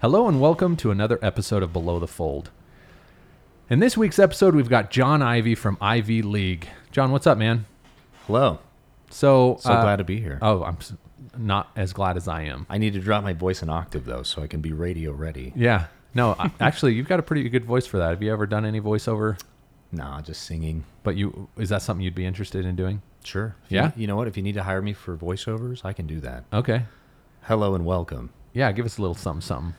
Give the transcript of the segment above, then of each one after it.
Hello and welcome to another episode of Below the Fold. In this week's episode, we've got John Ivy from Ivy League. John, what's up, man? Hello. So, So uh, glad to be here. Oh, I'm s- not as glad as I am. I need to drop my voice an octave though, so I can be radio ready. Yeah. No, I, actually, you've got a pretty good voice for that. Have you ever done any voiceover? Nah, just singing. But you is that something you'd be interested in doing? Sure. If Yeah? You, you know what? If you need to hire me for voiceovers, I can do that. Okay. Hello and welcome Yeah, give us a little something, something.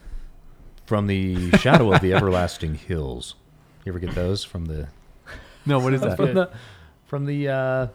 From the shadow of the everlasting hills. You ever get those from the No, what is that? from the from the uh,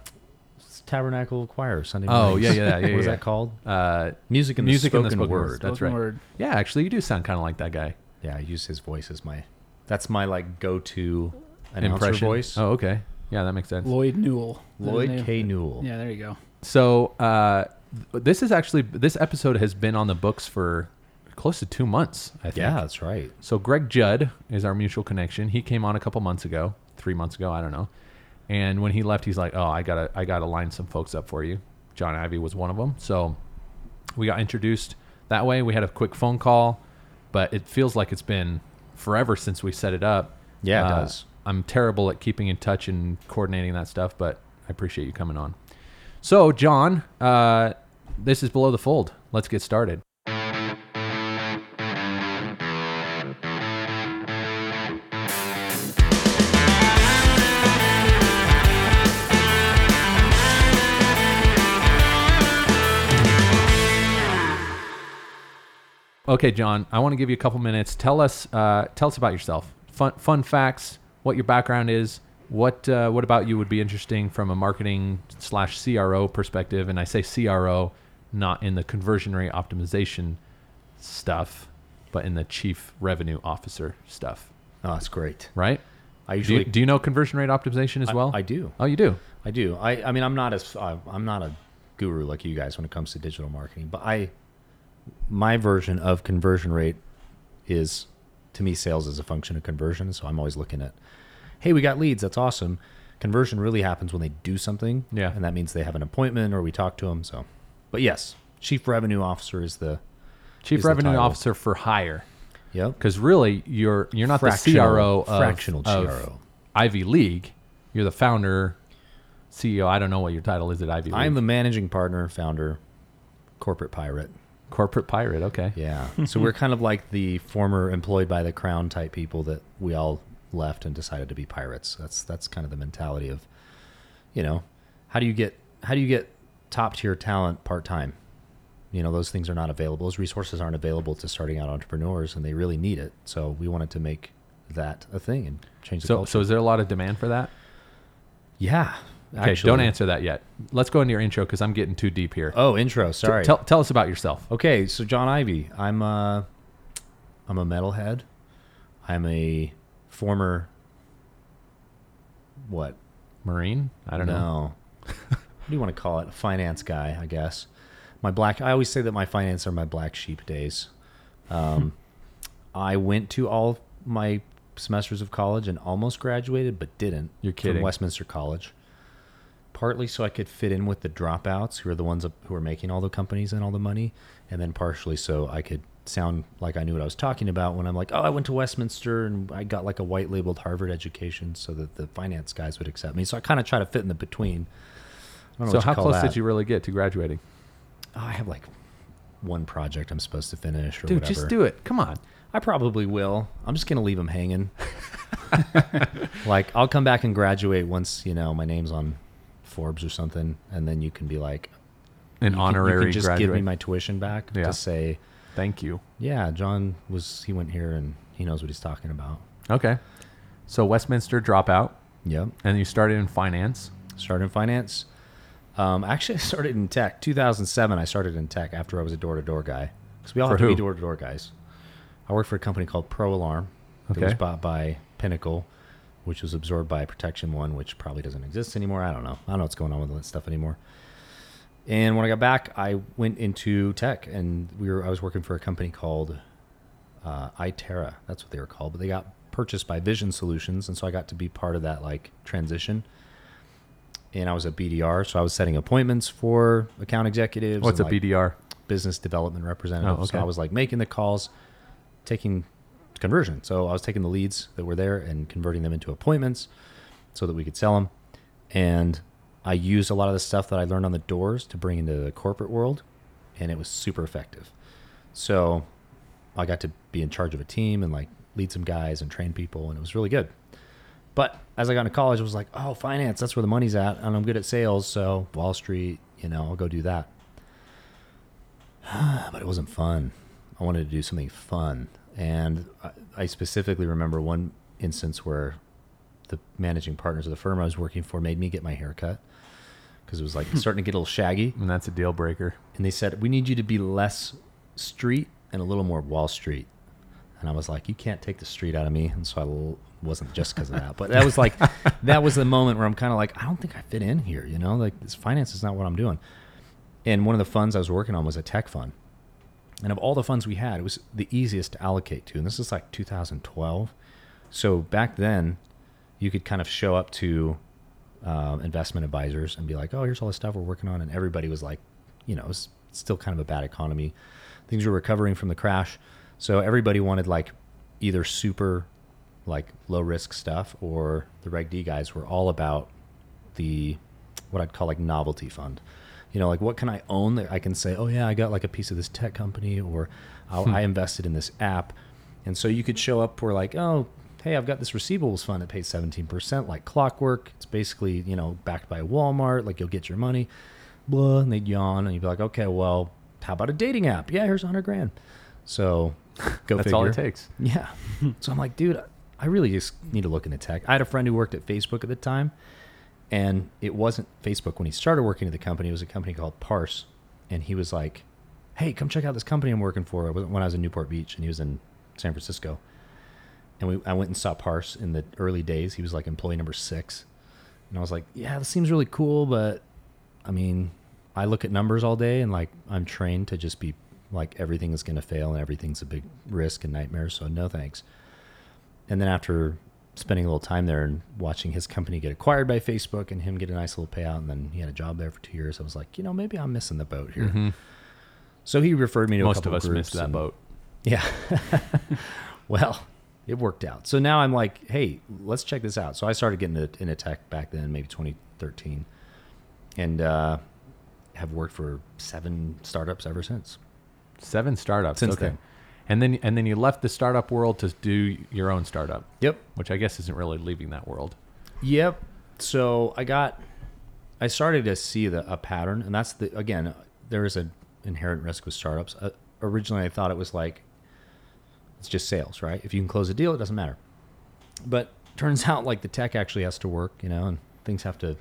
Tabernacle Choir Sunday? Oh, mornings. yeah, yeah, yeah, what is yeah. that called? Uh, Music in Music the in the spoken spoken word. word. That's Spoken right. word. yeah, actually, you do sound kind of like that guy. Yeah, I use his voice as my. That's my like go-to announcer Impression. voice. Oh, okay. Yeah, that makes sense. Lloyd Newell. Is that his Lloyd? K. Newell. Yeah, there you go. So uh, th- this is actually this episode has been on the books for close to two months. I think. Yeah, that's right. So Greg Judd is our mutual connection. He came on a couple months ago, three months ago, I don't know. And when he left, he's like, "Oh, I gotta, I gotta line some folks up for you." John Ivy was one of them. So we got introduced that way. We had a quick phone call, but it feels like it's been forever since we set it up. Yeah, it Uh, does. I'm terrible at keeping in touch and coordinating that stuff, but I appreciate you coming on. So, John, uh, this is Below the Fold. Let's get started. Okay, John, I want to give you a couple minutes. Tell us, uh, tell us about yourself. Fun, fun facts. What your background is. What, uh, what about you would be interesting from a marketing slash CRO perspective? And I say CRO, not in the conversion rate optimization stuff, but in the chief revenue officer stuff. Oh, that's great. Right? I Do usually you, do you know conversion rate optimization as I- well? I, do. Oh, you do. I do. I, I mean, I'm not as uh, I'm not a guru like you guys when it comes to digital marketing, but I my version of conversion rate is to me sales is a function of conversion. So I'm always looking at, hey, we got leads. That's awesome. Conversion really happens when they do something. Yeah. and that means they have an appointment or we talk to them. So, but yes, chief revenue officer is the Chief Is revenue title. officer for hire. yep. Because really, you're you're not the Fractional- CRO of, fractional of Ivy League. You're the founder, CEO. I don't know what your title is at Ivy League. I'm the managing partner, founder, corporate pirate. Corporate pirate. Okay. Yeah. so we're kind of like the former employed by the crown type people that we all left and decided to be pirates. That's that's kind of the mentality of, you know, how do you get how do you get top tier talent part time? You know, those things are not available. Those resources aren't available to starting out entrepreneurs, and they really need it. So we wanted to make that a thing and change the So culture. so is there a lot of demand for that? yeah. Okay. don't answer that yet. Let's go into your intro because I'm getting too deep here. Oh, intro. T- Sorry. Tell tell us about yourself. Okay, so John Ivy, I'm uh I'm a metalhead. I'm a former what? Marine. I don't know. What do you want to call it? A finance guy, I guess. My black I always say that my finance are my black sheep days. Um I went to all my semesters of college and almost graduated but didn't. You're kidding. From Westminster College. Partly so I could fit in with the dropouts who are the ones who are making all the companies and all the money, and then partially so I could sound like I knew what I was talking about when I'm like, oh, I went to Westminster and I got like a white labeled Harvard education so that the finance guys would accept me. So I kind of try to fit in the between. I don't know So how close that. did you really get to graduating? Oh, I have like one project I'm supposed to finish or Dude, whatever. just do it. Come on. I probably will. I'm just gonna leave them hanging. like I'll come back and graduate once you know my name's on Forbes or something, and then you can be like An you can- honorary You can just graduate. give me my tuition back Yeah. to say, Thank you. yeah, John was he went here and he knows what he's talking about. Okay. So Westminster dropout, Yep. and you started in finance. Started in finance. Um, actually, I started in tech. 2007, I started in tech after I was a door to door guy. Because we all For have to who? be door to door guys. I worked for a company called Pro Alarm. It was bought by Pinnacle, which was absorbed by Protection One, which probably doesn't exist anymore. I don't know. I don't know what's going on with that stuff anymore. And when I got back, I went into tech, and we were I was working for a company called uh, iTerra. That's what they were called, but they got purchased by Vision Solutions, and so I got to be part of that like transition. And I was a BDR, so I was setting appointments for account executives. What's a like, BDR? business development representative. Oh, okay. So I was like making the calls, taking conversion. So I was taking the leads that were there and converting them into appointments so that we could sell them. And I used a lot of the stuff that I learned on the doors to bring into the corporate world, and it was super effective. So I got to be in charge of a team and like lead some guys and train people, and it was really good. But as I got into college, I was like, oh, finance, that's where the money's at. And I'm good at sales. So Wall Street, you know, I'll go do that. but it wasn't fun. I wanted to do something fun. And I, specifically remember one instance where the managing partners of the firm I was working for made me get my hair cut because it was like starting to get a little shaggy. And that's a deal breaker. And they said, we need you to be less street and a little more Wall Street. And I was like, you can't take the street out of me. And so I l- wasn't just because of that. But that was like, that was the moment where I'm kind of like, I don't think I fit in here. You know, like this finance is not what I'm doing. And one of the funds I was working on was a tech fund. And of all the funds we had, it was the easiest to allocate to. And this is like 2012. So back then, you could kind of show up to um, investment advisors and be like, oh, here's all the stuff we're working on. And everybody was like, you know, it's still kind of a bad economy. Things were recovering from the crash. So everybody wanted like either super like low risk stuff or the Reg D guys were all about the what I'd call like novelty fund. You know, like what can I own that I can say, oh yeah, I got like a piece of this tech company or hmm. I invested in this app. And so you could show up for like, oh, hey, I've got this receivables fund that pays 17% like clockwork. It's basically, you know, backed by Walmart, like you'll get your money. Blah, and they'd yawn and you'd be like, okay, well, how about a dating app? Yeah, here's 100 grand. So go figure. That's figure. all it takes. Yeah. so I'm like, dude, I really just need to look into tech. I had a friend who worked at Facebook at the time, and it wasn't Facebook when he started working at the company. It was a company called Parse, and he was like, "Hey, come check out this company I'm working for." When I was in Newport Beach, and he was in San Francisco, and we I went and saw Parse in the early days. He was like employee number six, and I was like, "Yeah, this seems really cool, but I mean, I look at numbers all day, and like I'm trained to just be like everything is going to fail and everything's a big risk and nightmare. So no thanks." and then after spending a little time there and watching his company get acquired by Facebook and him get a nice little payout, and then he had a job there for two years, I was like, you know, maybe I'm missing the boat here. Mm-hmm. So he referred me to most a couple of us missed that and, boat. Yeah. well, it worked out. So now I'm like, hey, let's check this out. So I started getting into, into tech back then, maybe 2013, and uh, have worked for seven startups ever since. Seven startups. Since okay. then and then and then you left the startup world to do your own startup. Yep. Which I guess isn't really leaving that world. Yep. So I got, I started to see the a pattern, and that's the again there is an inherent risk with startups. Uh, originally, I thought it was like it's just sales, right? If you can close a deal, it doesn't matter. But turns out like the tech actually has to work, you know, and things have to.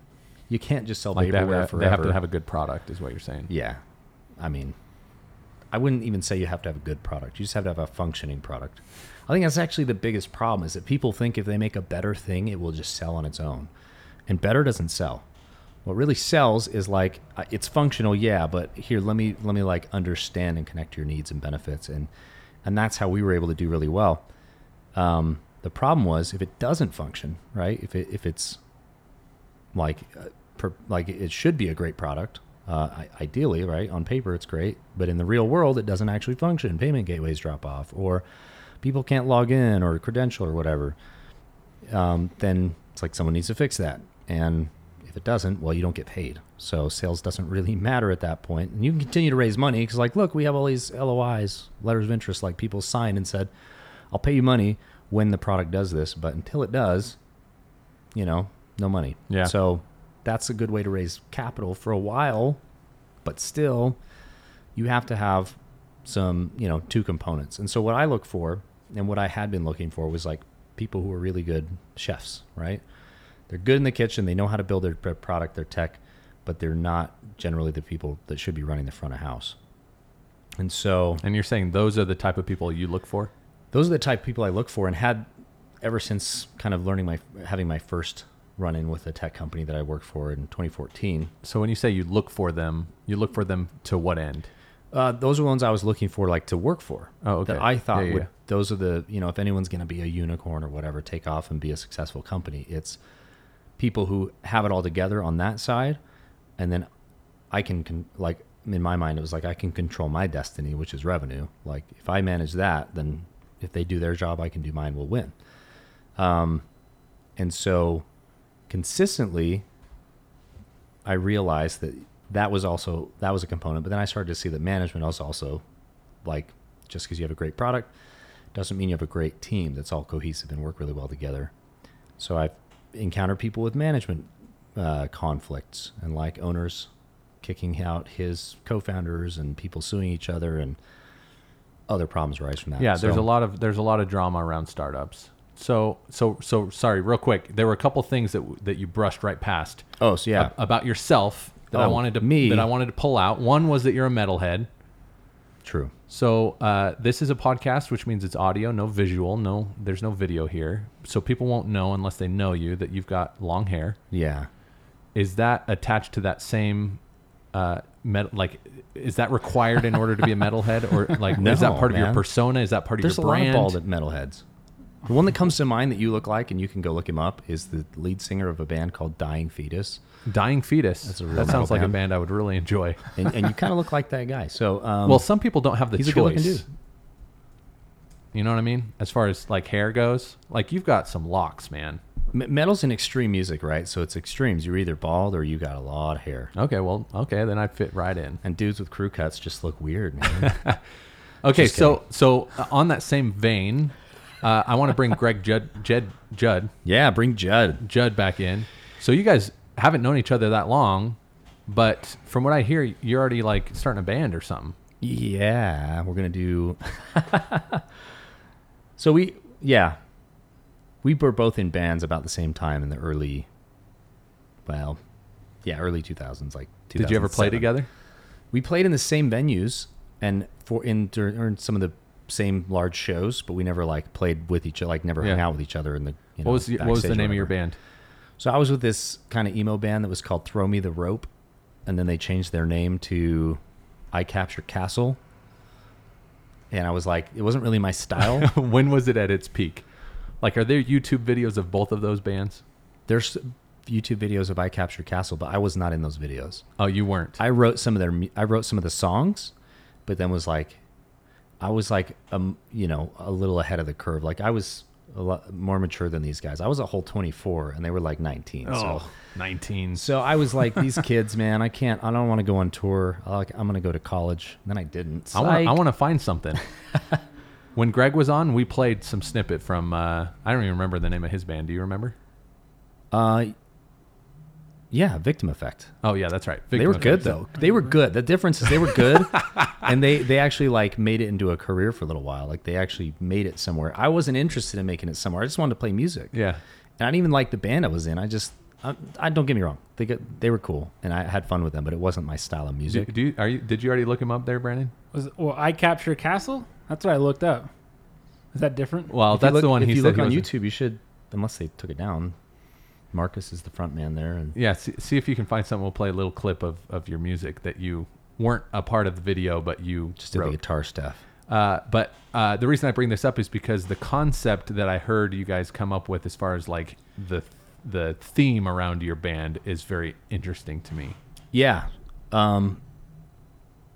You can't just sell like vaporware they have, forever. They have to have a good product, is what you're saying. Yeah, I mean, I wouldn't even say you have to have a good product. You just have to have a functioning product. I think that's actually the biggest problem is that people think if they make a better thing, it will just sell on its own. And better doesn't sell. What really sells is like uh, it's functional, yeah, but here let me let me like understand and connect your needs and benefits and and that's how we were able to do really well. Um, the problem was if it doesn't function, right? If it if it's like uh, per, like it should be a great product, uh, ideally, right? On paper, it's great, but in the real world, it doesn't actually function. Payment gateways drop off, or people can't log in, or credential, or whatever. Um, then it's like someone needs to fix that. And if it doesn't, well, you don't get paid. So sales doesn't really matter at that point. And you can continue to raise money because, like, look, we have all these LOIs, letters of interest, like people signed and said, I'll pay you money when the product does this. But until it does, you know, no money. Yeah. So that's a good way to raise capital for a while, but still, you have to have some, you know, two components. And so what I look for and what I had been looking for was like people who are really good chefs, right? They're good in the kitchen, they know how to build their product, their tech, but they're not generally the people that should be running the front of house. And so And you're saying those are the type of people you look for? Those are the type of people I look for and had ever since kind of learning my having my first run in with a tech company that I worked for in 2014. So when you say you look for them, you look for them to what end? Uh, those are ones I was looking for, like to work for. Oh, okay. That I thought yeah, yeah, would, yeah. those are the you know if anyone's going to be a unicorn or whatever, take off and be a successful company, it's people who have it all together on that side, and then I can con- like in my mind it was like I can control my destiny, which is revenue. Like if I manage that, then if they do their job, I can do mine. We'll win. Um, and so consistently, I realized that that was also that was a component. But then I started to see that management was also like just because you have a great product doesn't mean you have a great team that's all cohesive and work really well together. So I've encountered people with management uh, conflicts and like owners kicking out his co-founders and people suing each other and other problems arise from that. Yeah, there's So- a lot of there's a lot of drama around startups. So so so sorry, real quick. There were a couple things that that you brushed right past Oh, so yeah, ab- about yourself that I Oh, wanted to me. that I wanted to pull out. One was that you're a metalhead. true. So uh, this is a podcast, which means it's audio, no visual, no there's no video here. So people won't know unless they know you that you've got long hair. Yeah. Is that attached to that same uh, metal? Like, is that required in order to be a metalhead, or like is that No, part of your man. persona? Is that part of There's a your brand? lot of bald metalheads. The one that comes to mind that you look like, and you can go look him up, is the lead singer of a band called Dying Fetus, Dying Fetus. That's a real that sounds metal like a band. band I would really enjoy. and, and you kind of look like that guy. So, um, well, some people don't have the he's a good-looking dude. You know what I mean? As far as like hair goes, like you've got some locks, man. me- metal's in extreme music, right? So it's extremes. You're either bald or you got a lot of hair. Okay, well, okay, then I fit right in. And dudes with crew cuts just look weird, man. Okay, Just so so uh, on that same vein, uh, I want to bring Greg Judd, Jed, Judd yeah, bring Judd. Judd back in. So you guys haven't known each other that long, but from what I hear, you're already like starting a band or something. Yeah, we're gonna do. so we, yeah, we were both in bands about the same time in the early, well, yeah, early two thousands. Like, Did you ever play 2007. together? We played in the same venues and for in during some of the same large shows, but we never like played with each other. Like, never hung Yeah. out with each other in the. You know, What was the, what was the backstage or name of your whatever. band? So I was with this kind of emo band that was called Throw Me the Rope, and then they changed their name to I Capture Castle. And I was like, it wasn't really my style. when was it at its peak? Like, are there YouTube videos of both of those bands? There's YouTube videos of I Capture Castle, but I was not in those videos. Oh, you weren't. I wrote some of their, mu- I wrote some of the songs, but then was like, I was like, um, you know, a little ahead of the curve. Like I was a lot more mature than these guys. I was a whole 24, and they were like 19. So oh, 19. So I was like, these kids, man, I can't. I don't want to go on tour. I Like, I'm gonna go to college. And then I didn't. I want I want to find something. when Greg was on, we played some snippet from uh, I don't even remember the name of his band. Do you remember? Uh, yeah, Victim Effect. Oh yeah, that's right. they Victim were good though. They were good. The difference is they were good, and they they actually like made it into a career for a little while. Like they actually made it somewhere. I wasn't interested in making it somewhere. I just wanted to play music. Yeah. And I didn't even like the band I was in. I just. I, I don't get me wrong. They got, they were cool, and I had fun with them, but it wasn't my style of music. do you, are you? Did you already look him up there, Brandon? Was well, I capture castle? That's what I looked up. Is that different? Well, If that's look- the one If he you said. look he on was- YouTube, you should, unless they took it down. Marcus is the front man there, and Yeah. See, see if you can find something. We'll play a little clip of, of your music that you weren't a part of the video, but you just did the guitar stuff. Uh, but uh, the reason I bring this up is because the concept that I heard you guys come up with, as far as like the the theme around your band, is very interesting to me. Yeah. Um,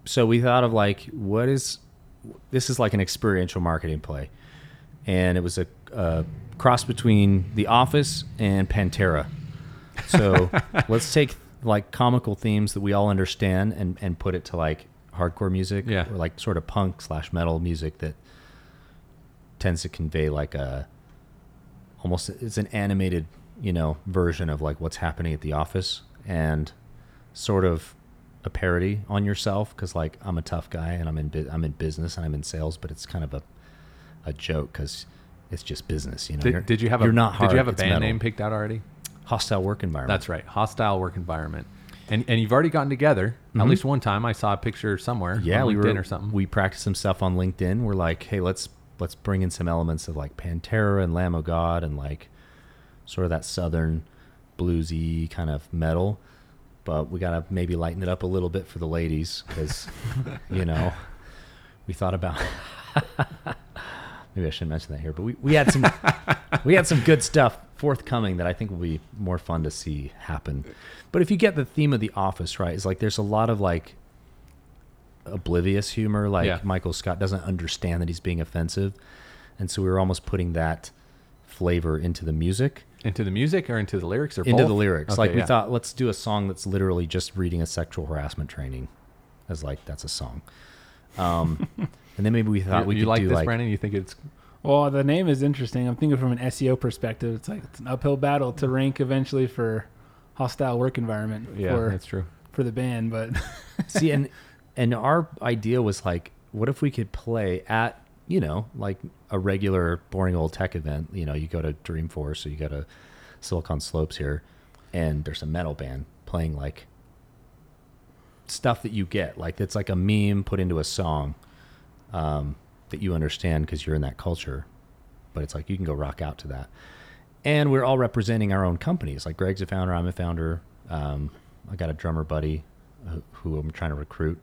so we thought of like, what is this? Is like an experiential marketing play, and it was a, a cross between The Office and Pantera. So let's take like comical themes that we all understand and and put it to like hardcore music, Yeah. or like sort of punk slash metal music that tends to convey like a almost it's an animated you know version of like what's happening at the office and sort of a parody on yourself because like I'm a tough guy and I'm in I'm in business and I'm in sales, but it's kind of a a joke because it's just business. You know, Did, did you have you're a not Did you have a band metal. name picked out already? Hostile work environment. That's right. Hostile work environment. And and you've already gotten together. At Mhm. least one time I saw a picture somewhere yeah. We were or something. We practiced some stuff on LinkedIn. We're like, hey, let's let's bring in some elements of like Pantera and Lamb of God and like sort of that southern bluesy kind of metal. But we gotta maybe lighten it up a little bit for the ladies because you know we thought about. maybe I shouldn't mention that here, but we, we had some we had some good stuff forthcoming that I think will be more fun to see happen. But if you get the theme of the office right, it's like there's a lot of like oblivious humor, like Yeah. Michael Scott doesn't understand that he's being offensive. and so we were almost putting that flavor into the music, Into the music or into the lyrics or into both? the lyrics. Okay, like we yeah. thought, let's do a song that's literally just reading a sexual harassment training, as like that's a song. Um, and then maybe we thought You, we you could like do this, like Brandon? You think it's Well, the name is interesting. I'm thinking from an SEO perspective. It's like it's an uphill battle to rank eventually for hostile work environment yeah, for that's true. for the band. But see and and our idea was like what if we could play at you know like a regular boring old tech event you know you go to dreamforce or you go to silicon slopes here and there's a metal band playing like stuff that you get like it's like a meme put into a song um, that you understand because you're in that culture but it's like you can go rock out to that. And we're all representing our own companies. Like greg's a founder i'm a founder. Um, i got a drummer buddy who- who i'm trying to recruit.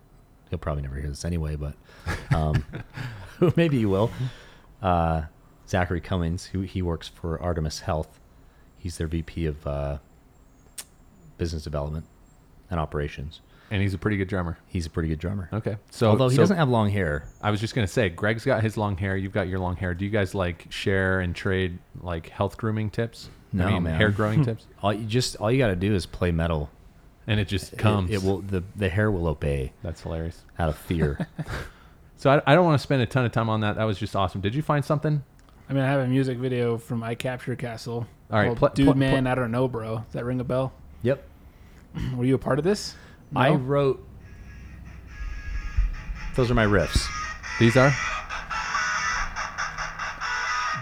He'll probably never hear this anyway but um, maybe he will. Uh, zachary cummings who he works for artemis health. He's their vp of uh, business development and operations And he's a pretty good drummer. he's a pretty good drummer Okay, so although he so doesn't have long hair I was just gonna say, Greg's got his long hair. You've got your long hair. Do you guys like share and trade like health grooming tips? No, I mean, man. hair growing tips, all you just all you got to do is play metal and it just comes. it, will the, the hair will obey That's hilarious. out of fear So I, I don't want to spend a ton of time on that. That was just awesome. Did you find something? I mean, I have a music video from I Capture Castle. All right, pl- dude, pl- man, I don't know, bro. Does that ring a bell? yep Were you a part of this? I wrote. Those are my riffs. These are.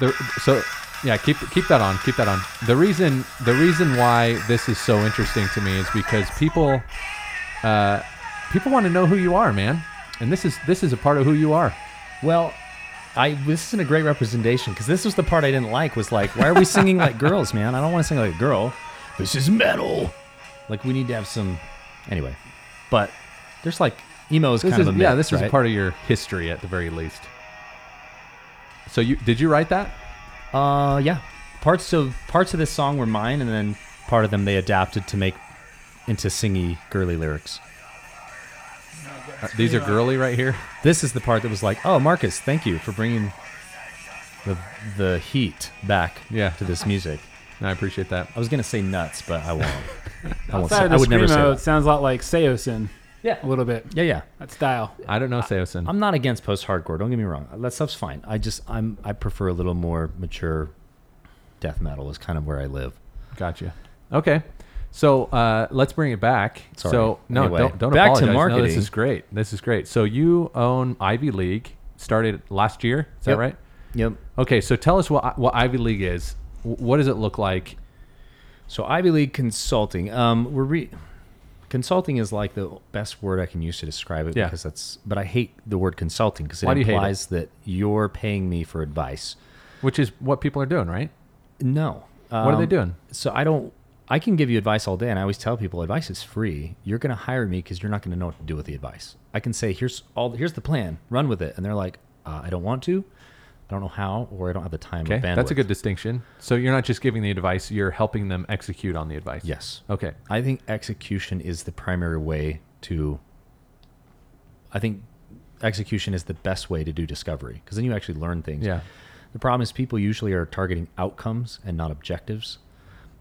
The, so yeah, keep keep that on. Keep that on. The reason the reason why this is so interesting to me is because people uh, people want to know who you are, man. And this is this is a part of who you are. Well, I this isn't a great representation because this was the part I didn't like. Was like, why are we singing like girls, man? I don't want to sing like a girl. This is metal. Like we need to have some. Anyway, but there's like emo is This kind is of a yeah, mix, this is part of your history at the very least. So you did you write that? Uh, yeah. Parts of parts of this song were mine, and then part of them they adapted to make into singy, girly lyrics. Uh, These are girly right here. This is the part that was like, "Oh, Marcus, thank you for bringing the the heat back Yeah. to this music." No, I appreciate that. I was gonna say nuts, but I won't. I won't. Say, Outside of I the would never say screamo, it that. sounds a lot like Saosin. Yeah. A little bit. Yeah, yeah. That style. I don't know Saosin. I'm not against post-hardcore. Don't get me wrong. That stuff's fine. I just I'm I prefer a little more mature death metal. Is kind of where I live. Gotcha. Okay. So uh, let's bring it back. Sorry. So no, Anyway, don't don't back to apologize. No, this is great. This is great. So you own Ivy League. Started last year. Is that Yep. right? Yep. Okay. So tell us what what Ivy League is. Wh- What does it look like? So Ivy League Consulting. Um, we're re- consulting is like the best word I can use to describe it Yeah. because that's. But I hate the word consulting because it Why hate it? implies that you're paying me for advice. Which is what people are doing, right? No. What are they Um, doing? So I don't. I can give you advice all day, and I always tell people advice is free. You're going to hire me because you're not going to know what to do with the advice. I can say, "Here's all. Here's the plan. Run with it," and they're like, uh, "I don't want to. I don't know how, or I don't have the time." Okay, that's a good distinction. So you're not just giving the advice; you're helping them execute on the advice. Yes. Okay. I think execution is the primary way to. I think execution is the best way to do discovery because then you actually learn things. Yeah. The problem is people usually are targeting outcomes and not objectives.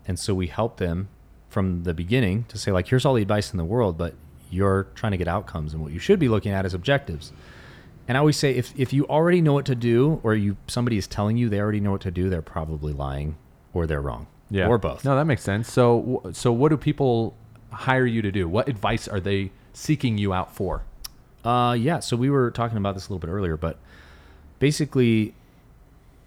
And so we help them from the beginning to say, like, here's all the advice in the world, but you're trying to get outcomes. And what you should be looking at is objectives. And I always say, if, if you already know what to do, or you somebody is telling you they already know what to do, they're probably lying or they're wrong. Yeah. Or both. No, that makes sense. So, so what do people hire you to do? What advice are they seeking you out for? Uh, yeah. So we were talking about this a little bit earlier, but basically,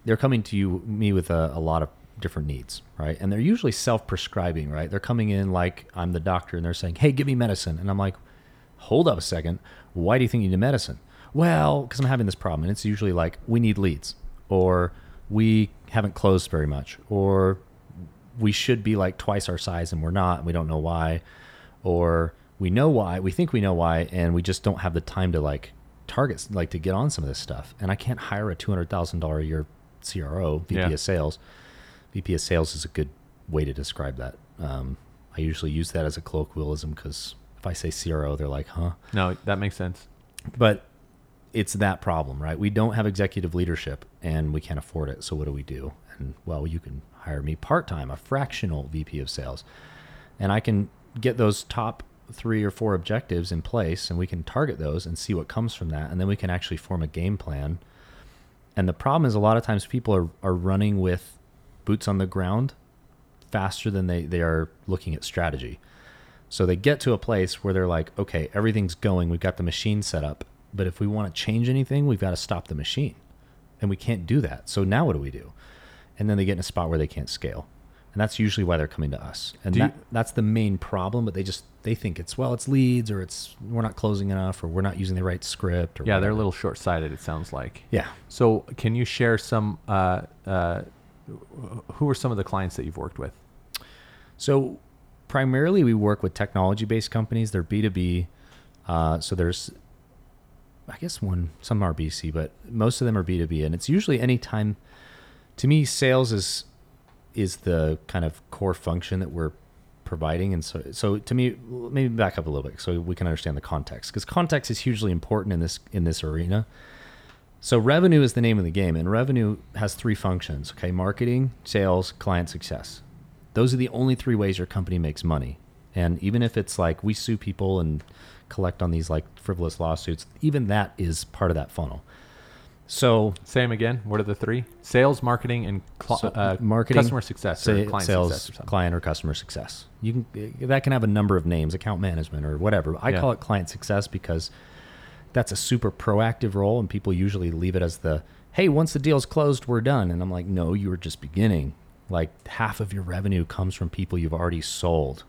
they're coming to you me with a, a lot of different needs, right? And they're usually self-prescribing, right? They're coming in like I'm the doctor, and they're saying, "Hey, give me medicine," and I'm like, "Hold up a second. Why do you think you need medicine?" Well, because I'm having this problem, and it's usually like we need leads, or we haven't closed very much, or we should be like twice our size and we're not, and we don't know why, or we know why, we think we know why, and we just don't have the time to like target, like to get on some of this stuff. And I can't hire a two hundred thousand dollar a year CRO, VP Yeah. of sales. VP of sales is a good way to describe that. Um, I usually use that as a colloquialism because if I say CRO, they're like, "Huh." No, that makes sense. But it's that problem, right? We don't have executive leadership and we can't afford it. So what do we do? And well, you can hire me part time, a fractional VP of sales, and I can get those top three or four objectives in place and we can target those and see what comes from that. And then we can actually form a game plan. And the problem is a lot of times people are, are running with boots on the ground faster than they, they are looking at strategy. So they get to a place where they're like, okay, everything's going. We've got the machine set up. But if we want to change anything, we've got to stop the machine. And we can't do that. So now what do we do? And then they get in a spot where they can't scale. And that's usually why they're coming to us. And Do you- that's the main problem. But they just, they think it's, well, it's leads or it's, we're not closing enough or we're not using the right script or Yeah, they're a little short sighted. It sounds like. Yeah. So, can you share some? Uh, uh, who are some of the clients that you've worked with? So primarily we work with technology based companies. They're B2B. Uh, so there's, I guess one, some are BC, but most of them are B2B. And it's usually any time, to me, sales is, is the kind of core function that we're providing. And so, so to me, maybe back up a little bit so we can understand the context because context is hugely important in this, in this arena. So revenue is the name of the game, and revenue has three functions. Okay, marketing, sales, client success. Those are the only three ways your company makes money. And even if it's like we sue people and collect on these like frivolous lawsuits, even that is part of that funnel. So Same again. What are the three? Sales, marketing, and cl- So, uh, marketing, customer success sa- or client sales, success or client or customer success. You can that can have a number of names, account management or whatever. I Yeah. call it client success because that's a super proactive role, and people usually leave it as the hey, once the deal's closed, we're done. And I'm like, no, you were just beginning. Like half of your revenue comes from people you've already sold.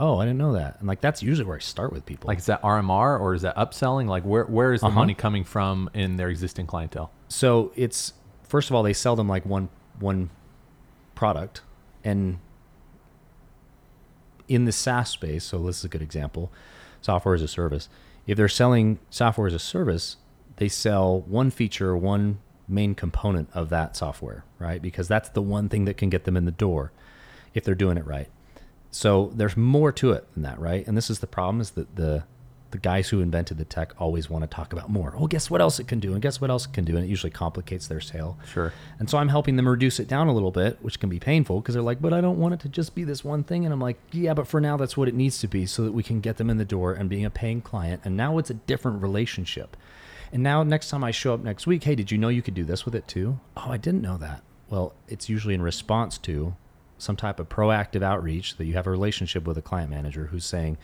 Oh, I didn't know that. And like that's usually where I start with people. Like is that RMR or is that upselling? Like where where is the Uh-huh. money coming from in their existing clientele? So it's first of all they sell them like one one product, and in the SaaS space, so this is a good example, software as a service. If they're selling software as a service, they sell one feature, one main component of that software, right? Because that's the one thing that can get them in the door if they're doing it right. So there's more to it than that, right? And this is the problem is that the the guys who invented the tech always want to talk about more. Oh, guess what else it can do? And guess what else it can do? And it usually complicates their sale. Sure. And so I'm helping them reduce it down a little bit, which can be painful because they're like, but I don't want it to just be this one thing. And I'm like, yeah, but for now, that's what it needs to be so that we can get them in the door and being a paying client. And now it's a different relationship. And now, next time I show up next week, hey, did you know you could do this with it too? Oh, I didn't know that. Well, it's usually in response to some type of proactive outreach that you have a relationship with a client manager who's saying,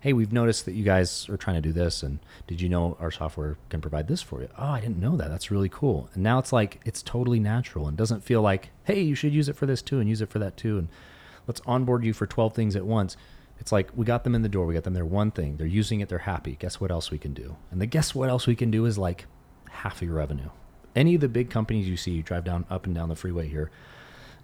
hey, we've noticed that you guys are trying to do this, and did you know our software can provide this for you? Oh, I didn't know that. That's really cool. And now it's like it's totally natural and doesn't feel like, hey, you should use it for this too, and use it for that too, and let's onboard you for 12 things at once. It's like we got them in the door, we got them there one thing, they're using it, they're happy. Guess what else we can do? And the guess what else we can do is like half of your revenue. Any of the big companies you see, you drive down up and down the freeway here,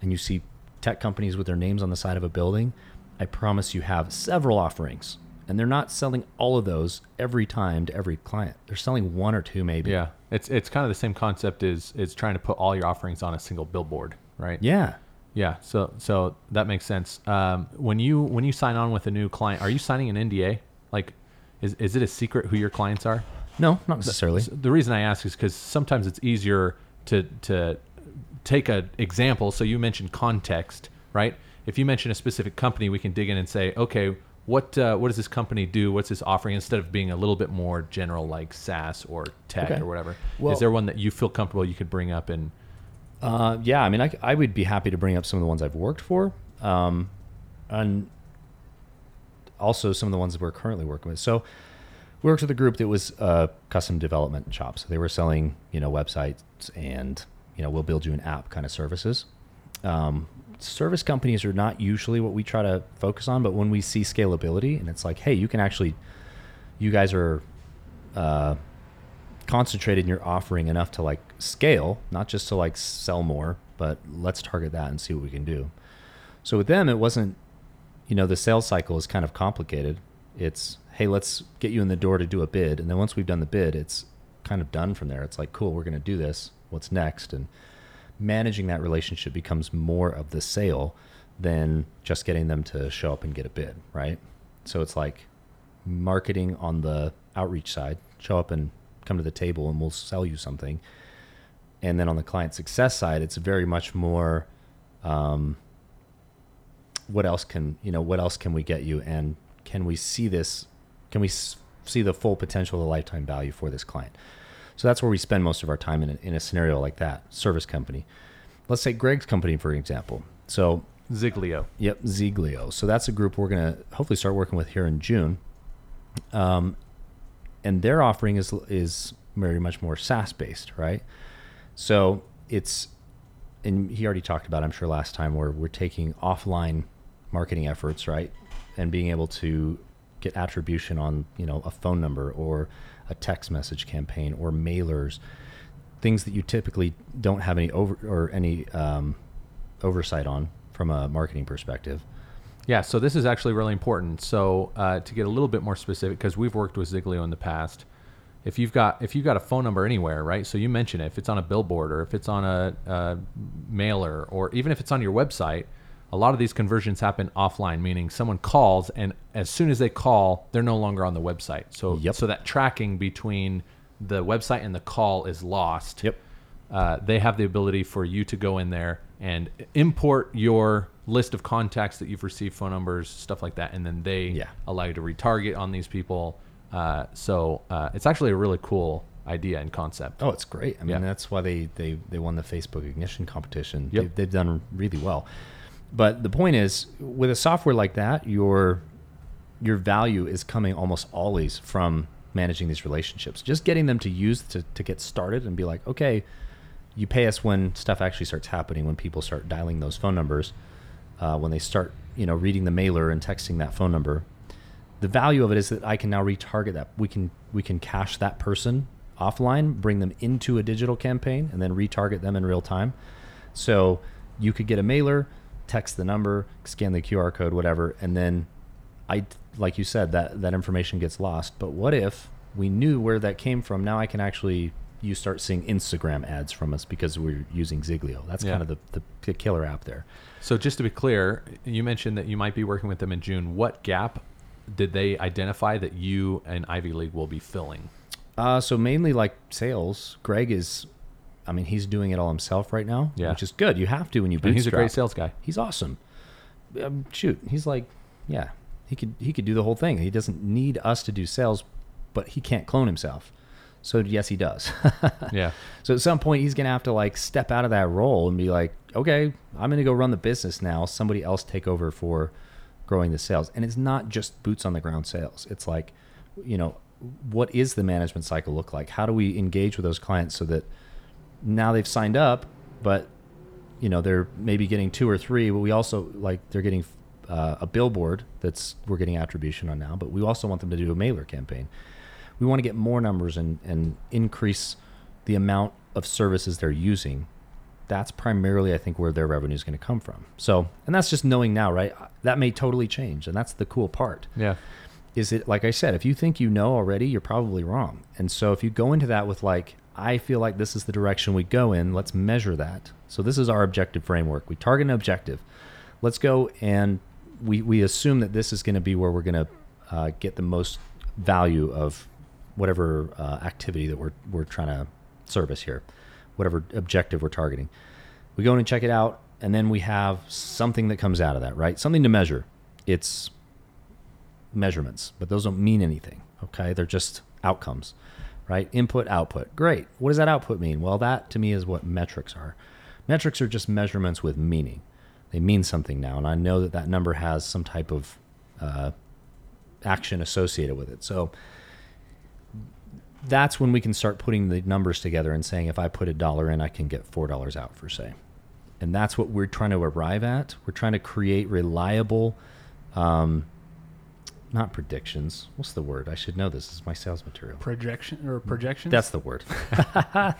and you see tech companies with their names on the side of a building, I promise you have several offerings. And they're not selling all of those every time to every client. They're selling one or two maybe. Yeah. It's it's kind of the same concept as is trying to put all your offerings on a single billboard, right? Yeah. Yeah. So so that makes sense. Um, when you when you sign on with a new client, are you signing an NDA? Like, is is it a secret who your clients are? No, not necessarily. S- The reason I ask is because sometimes it's easier to to take an example. So you mentioned context, right? If you mention a specific company, we can dig in and say, okay, what uh, what does this company do? What's this offering? Instead of being a little bit more general, like SaaS or tech Okay. or whatever. Well- is there one that you feel comfortable you could bring up and Uh, yeah, I mean, I, I would be happy to bring up some of the ones I've worked for, um, and also some of the ones that we're currently working with. So, we worked with a group that was a custom development shop. So they were selling, you know, websites and you know, we'll build you an app kind of services. Um, service companies are not usually what we try to focus on, but when we see scalability and it's like, hey, you can actually, you guys are uh, concentrated in your offering enough to like scale, not just to like sell more, but let's target that and see what we can do. So with them, it wasn't, you know, the sales cycle is kind of complicated. It's, hey, let's get you in the door to do a bid. And then once we've done the bid, it's kind of done from there. It's like, cool, we're going to do this. What's next? And managing that relationship becomes more of the sale than just getting them to show up and get a bid, right? So it's like marketing on the outreach side, show up and come to the table and we'll sell you something. And then on the client success side, it's very much more, um, what else can you know? What else can we get you? And can we see this? Can we see the full potential of the lifetime value for this client? So that's where we spend most of our time in a, in a scenario like that. Service company. Let's say Greg's company, for example. So Ziglio. Yep, Ziglio. So that's a group we're going to hopefully start working with here in June. Um, and their offering is is very much more SaaS based, right? So it's, and he already talked about, I'm sure last time, where we're taking offline marketing efforts, right, and being able to get attribution on you know a phone number or a text message campaign or mailers, things that you typically don't have any over or any um, oversight on from a marketing perspective. Yeah, so this is actually really important. So uh, to get a little bit more specific, because we've worked with Ziglio in the past, if you've got if you've got a phone number anywhere, right? So you mention it, if it's on a billboard or if it's on a, a mailer or even if it's on your website, a lot of these conversions happen offline, meaning someone calls and as soon as they call, they're no longer on the website. So Yep. so that tracking between the website and the call is lost Yep. uh, they have the ability for you to go in there and import your list of contacts that you've received, phone numbers, stuff like that, and then they Yeah. allow you to retarget on these people. Uh, so uh, it's actually a really cool idea and concept. Oh, it's great. I mean, Yeah. that's why they, they, they won the Facebook Ignition competition. Yep. They've, they've done really well. But the point is, with a software like that, your your value is coming almost always from managing these relationships. Just getting them to use to, to get started and be like, okay, you pay us when stuff actually starts happening, when people start dialing those phone numbers, uh, when they start, you know, reading the mailer and texting that phone number. The value of it is that I can now retarget that. We can we can cache that person offline, bring them into a digital campaign, and then retarget them in real time. So you could get a mailer, text the number, scan the QR code, whatever, and then I like you said that that information gets lost. But what if we knew where that came from? Now I can actually you start seeing Instagram ads from us because we're using Ziglio. That's Yeah. kind of the, the, the killer app there. So just to be clear, you mentioned that you might be working with them in June. What gap did they identify that you and Ivy League will be filling? Uh, so mainly like sales. Greg is, I mean, he's doing it all himself right now, Yeah. which is good. You have to when you And he's a great sales guy. He's awesome. Um, shoot, he's like, yeah, he could he could do the whole thing. He doesn't need us to do sales, but he can't clone himself. So yes, he does. Yeah. So at some point, he's gonna have to like step out of that role and be like, okay, I'm gonna go run the business now. Somebody else take over for growing the sales. And it's not just boots on the ground sales. It's like, you know, what is the management cycle look like? How do we engage with those clients so that now they've signed up, but you know they're maybe getting two or three, but we also like they're getting uh, a billboard that's we're getting attribution on now, but we also want them to do a mailer campaign. We want to get more numbers and and increase the amount of services they're using. That's primarily, I think, where their revenue is going to come from. So, and that's just knowing now, right? That may totally change, and that's the cool part Yeah. is it like I said, if you think you know already, you're probably wrong. And so if you go into that with like, I feel like this is the direction we go in, let's measure that. So this is our objective framework. We target an objective. Let's go and we, we assume that this is going to be where we're going to uh, get the most value of whatever uh, activity that we're, we're trying to service here, whatever objective we're targeting. We go in and check it out, and then we have something that comes out of that, right? Something to measure. It's measurements, but those don't mean anything. Okay, they're just outcomes, right? Input, output. Great. What does that output mean? Well, that to me is what metrics are. Metrics are just measurements with meaning. They mean something now, and I know that that number has some type of uh, action associated with it. So that's when we can start putting the numbers together and saying, if I put a dollar in, I can get four dollars out for say. And that's what we're trying to arrive at. We're trying to create reliable um, not predictions. What's the word? I should know this. This is my sales material. Projection or projections? That's the word.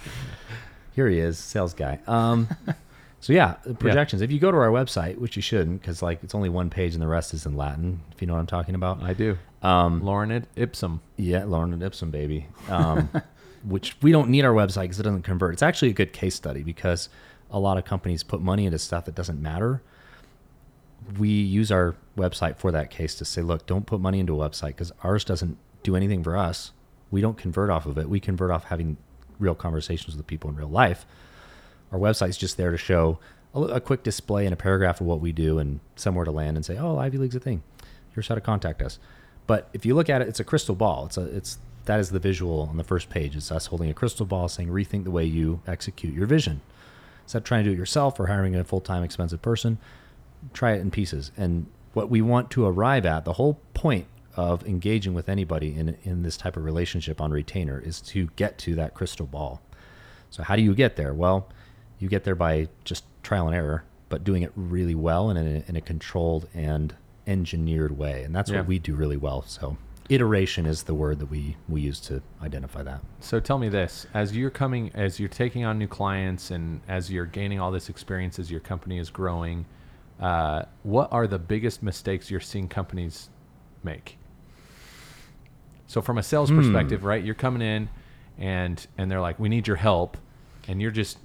Here he is, sales guy. Um, so yeah, projections. If you go to our website, which you shouldn't, because like it's only one page and the rest is in Latin. If you know what I'm talking about. I do. Um, Lorem Id- Ipsum. yeah, Lorem and Ipsum, baby. Um, which we don't need our website because it doesn't convert. It's actually a good case study because a lot of companies put money into stuff that doesn't matter. We use our website for that case to say, look, don't put money into a website because ours doesn't do anything for us. We don't convert off of it. We convert off having real conversations with people in real life. Our website's just there to show a, a quick display and a paragraph of what we do and somewhere to land and say, "Oh, Ivy League's a thing. Here's how to contact us." But if you look at it, it's a crystal ball. It's a it's that is the visual on the first page. It's us holding a crystal ball saying, "Rethink the way you execute your vision." Instead of trying to do it yourself or hiring a full time expensive person, try it in pieces. And what we want to arrive at, the whole point of engaging with anybody in in this type of relationship on retainer is to get to that crystal ball. So how do you get there? Well, you get there by just trial and error, but doing it really well and in a, in a controlled and engineered way. And that's Yeah. what we do really well. So iteration is the word that we we use to identify that. So tell me this: as you're coming, as you're taking on new clients, and as you're gaining all this experience, as your company is growing, uh, what are the biggest mistakes you're seeing companies make? So from a sales Hmm. perspective, right? You're coming in, and and they're like, "We need your help," and you're just,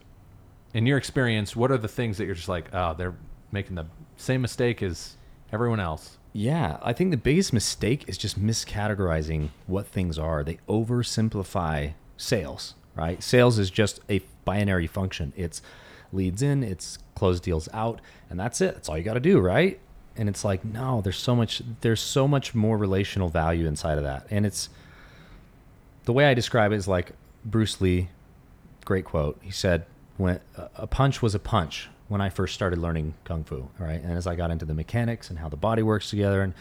in your experience, what are the things that you're just like, "Oh, they're making the same mistake as everyone else." Yeah, I think the biggest mistake is just miscategorizing what things are. They oversimplify sales, right? Sales is just a binary function. It's leads in, it's close deals out, and that's it. That's all you got to do, right? And it's like, no, there's so much there's so much more relational value inside of that. And it's the way I describe it is like Bruce Lee, great quote. He said, "When a punch was a punch when I first started learning kung fu, right? And as I got into the mechanics and how the body works together and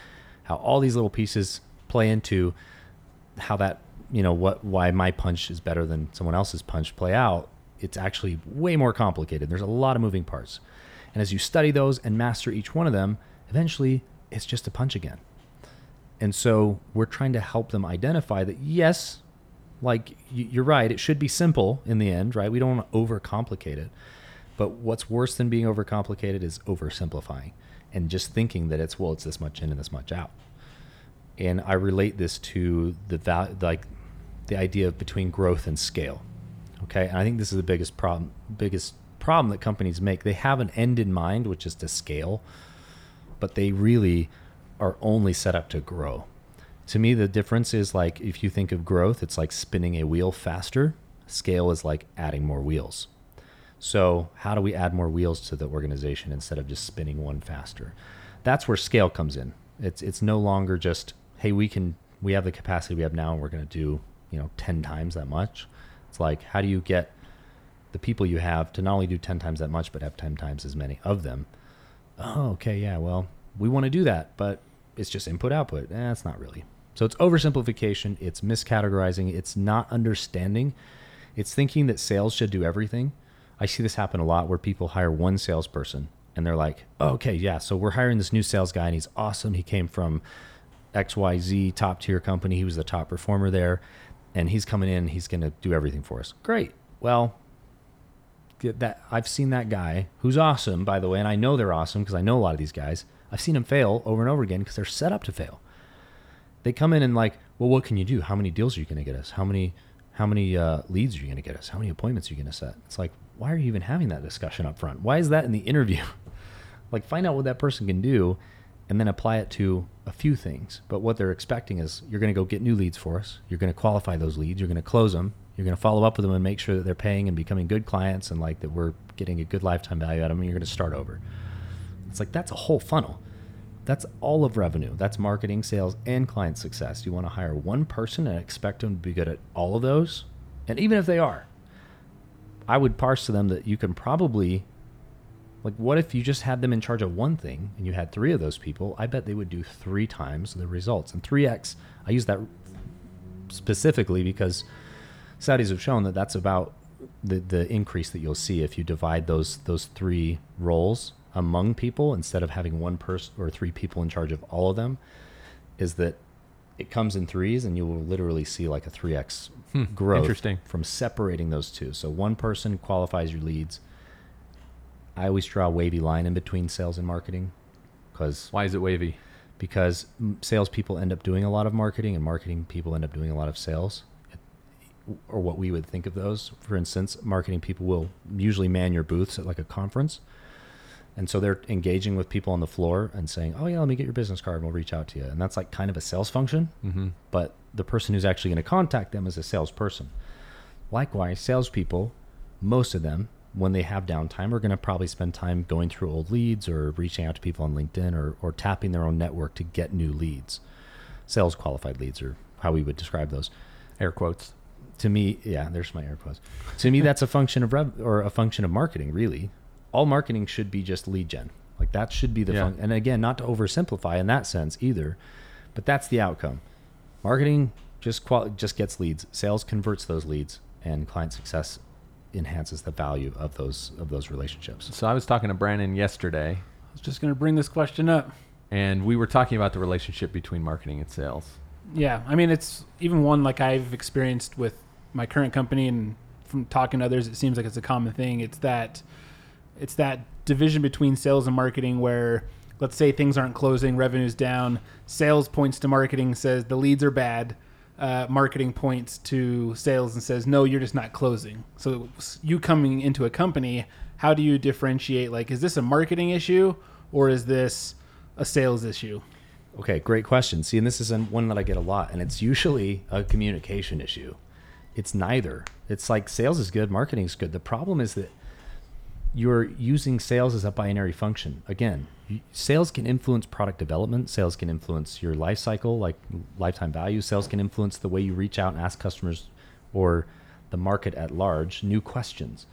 how all these little pieces play into how that, you know, what why my punch is better than someone else's punch play out, it's actually way more complicated. There's a lot of moving parts. And as you study those and master each one of them, eventually it's just a punch again. And so we're trying to help them identify that yes, like you're right, it should be simple in the end, right? We don't want to overcomplicate it. But what's worse than being overcomplicated is oversimplifying and just thinking that it's well, it's this much in and this much out. And I relate this to the value, like the idea of between growth and scale. Okay, and I think this is the biggest problem biggest problem that companies make. They have an end in mind, which is to scale, but they really are only set up to grow. To me, the difference is like if you think of growth, it's like spinning a wheel faster. Scale is like adding more wheels. So, how do we add more wheels to the organization instead of just spinning one faster? That's where scale comes in. It's it's no longer just hey, we can we have the capacity we have now and we're going to do, you know, 10 times that much. It's like how do you get the people you have to not only do 10 times that much but have 10 times as many of them? Oh, okay, yeah, well, we want to do that, but it's just input output. Eh, not really. So it's oversimplification, it's miscategorizing, it's not understanding. It's thinking that sales should do everything. I see this happen a lot where people hire one salesperson and they're like, oh, okay, yeah, so we're hiring this new sales guy and he's awesome. He came from XYZ top tier company. He was the top performer there and he's coming in, he's going to do everything for us. Great. Well, that I've seen that guy who's awesome, by the way, and I know they're awesome because I know a lot of these guys. I've seen them fail over and over again because they're set up to fail. They come in and like, well, what can you do? How many deals are you going to get us? How many, how many uh, leads are you going to get us? How many appointments are you going to set? It's like, why are you even having that discussion up front? Why is that in the interview? like, find out what that person can do, and then apply it to a few things. But what they're expecting is you're going to go get new leads for us. You're going to qualify those leads. You're going to close them. You're going to follow up with them and make sure that they're paying and becoming good clients and like that we're getting a good lifetime value out of them. And you're going to start over. It's like that's a whole funnel. That's all of revenue. That's marketing, sales, and client success. You want to hire one person and expect them to be good at all of those? And even if they are, I would parse to them that you can probably like what if you just had them in charge of one thing and you had three of those people? I bet they would do three times the results. And 3x, I use that specifically because studies have shown that that's about the, the increase that you'll see if you divide those those three roles among people instead of having one person or three people in charge of all of them is that it comes in threes and you will literally see like a 3x Hmm, growth interesting. from separating those two. So one person qualifies your leads. I always draw a wavy line in between sales and marketing because Why is it wavy? because salespeople end up doing a lot of marketing and marketing people end up doing a lot of sales, or what we would think of those. For instance, marketing people will usually man your booths at like a conference, And so they're engaging with people on the floor and saying, "Oh yeah, let me get your business card, and we'll reach out to you." And that's like kind of a sales function, Mm-hmm. but the person who's actually going to contact them is a salesperson. Likewise, salespeople, most of them, when they have downtime, are going to probably spend time going through old leads or reaching out to people on LinkedIn or, or tapping their own network to get new leads. Sales qualified leads are how we would describe those. Air quotes. To me, yeah, there's my air quotes. To me, that's a function of rev or a function of marketing. Really, all marketing should be just lead gen. Like that should be the Yeah. fun. And again, not to oversimplify in that sense either, but that's the outcome. Marketing just qual- just gets leads. Sales converts those leads, and client success enhances the value of those of those relationships. So I was talking to Brandon yesterday, I was just going to bring this question up. and we were talking about the relationship between marketing and sales. Yeah, I mean, it's even one like I've experienced with my current company, and from talking to others, it seems like it's a common thing. It's that, it's that division between sales and marketing where, let's say things aren't closing, revenue's down. Sales points to marketing, says the leads are bad. Uh, marketing points to sales and says, no, you're just not closing. So you coming into a company, how do you differentiate? Like, is this a marketing issue or is this a sales issue? Okay, great question. See, and this is one that I get a lot, and it's usually a communication issue. It's neither. It's like sales is good, marketing is good. The problem is that you're using sales as a binary function. Again, sales can influence product development. Sales can influence your life cycle, like lifetime value. Sales can influence the way you reach out and ask customers or the market at large new questions.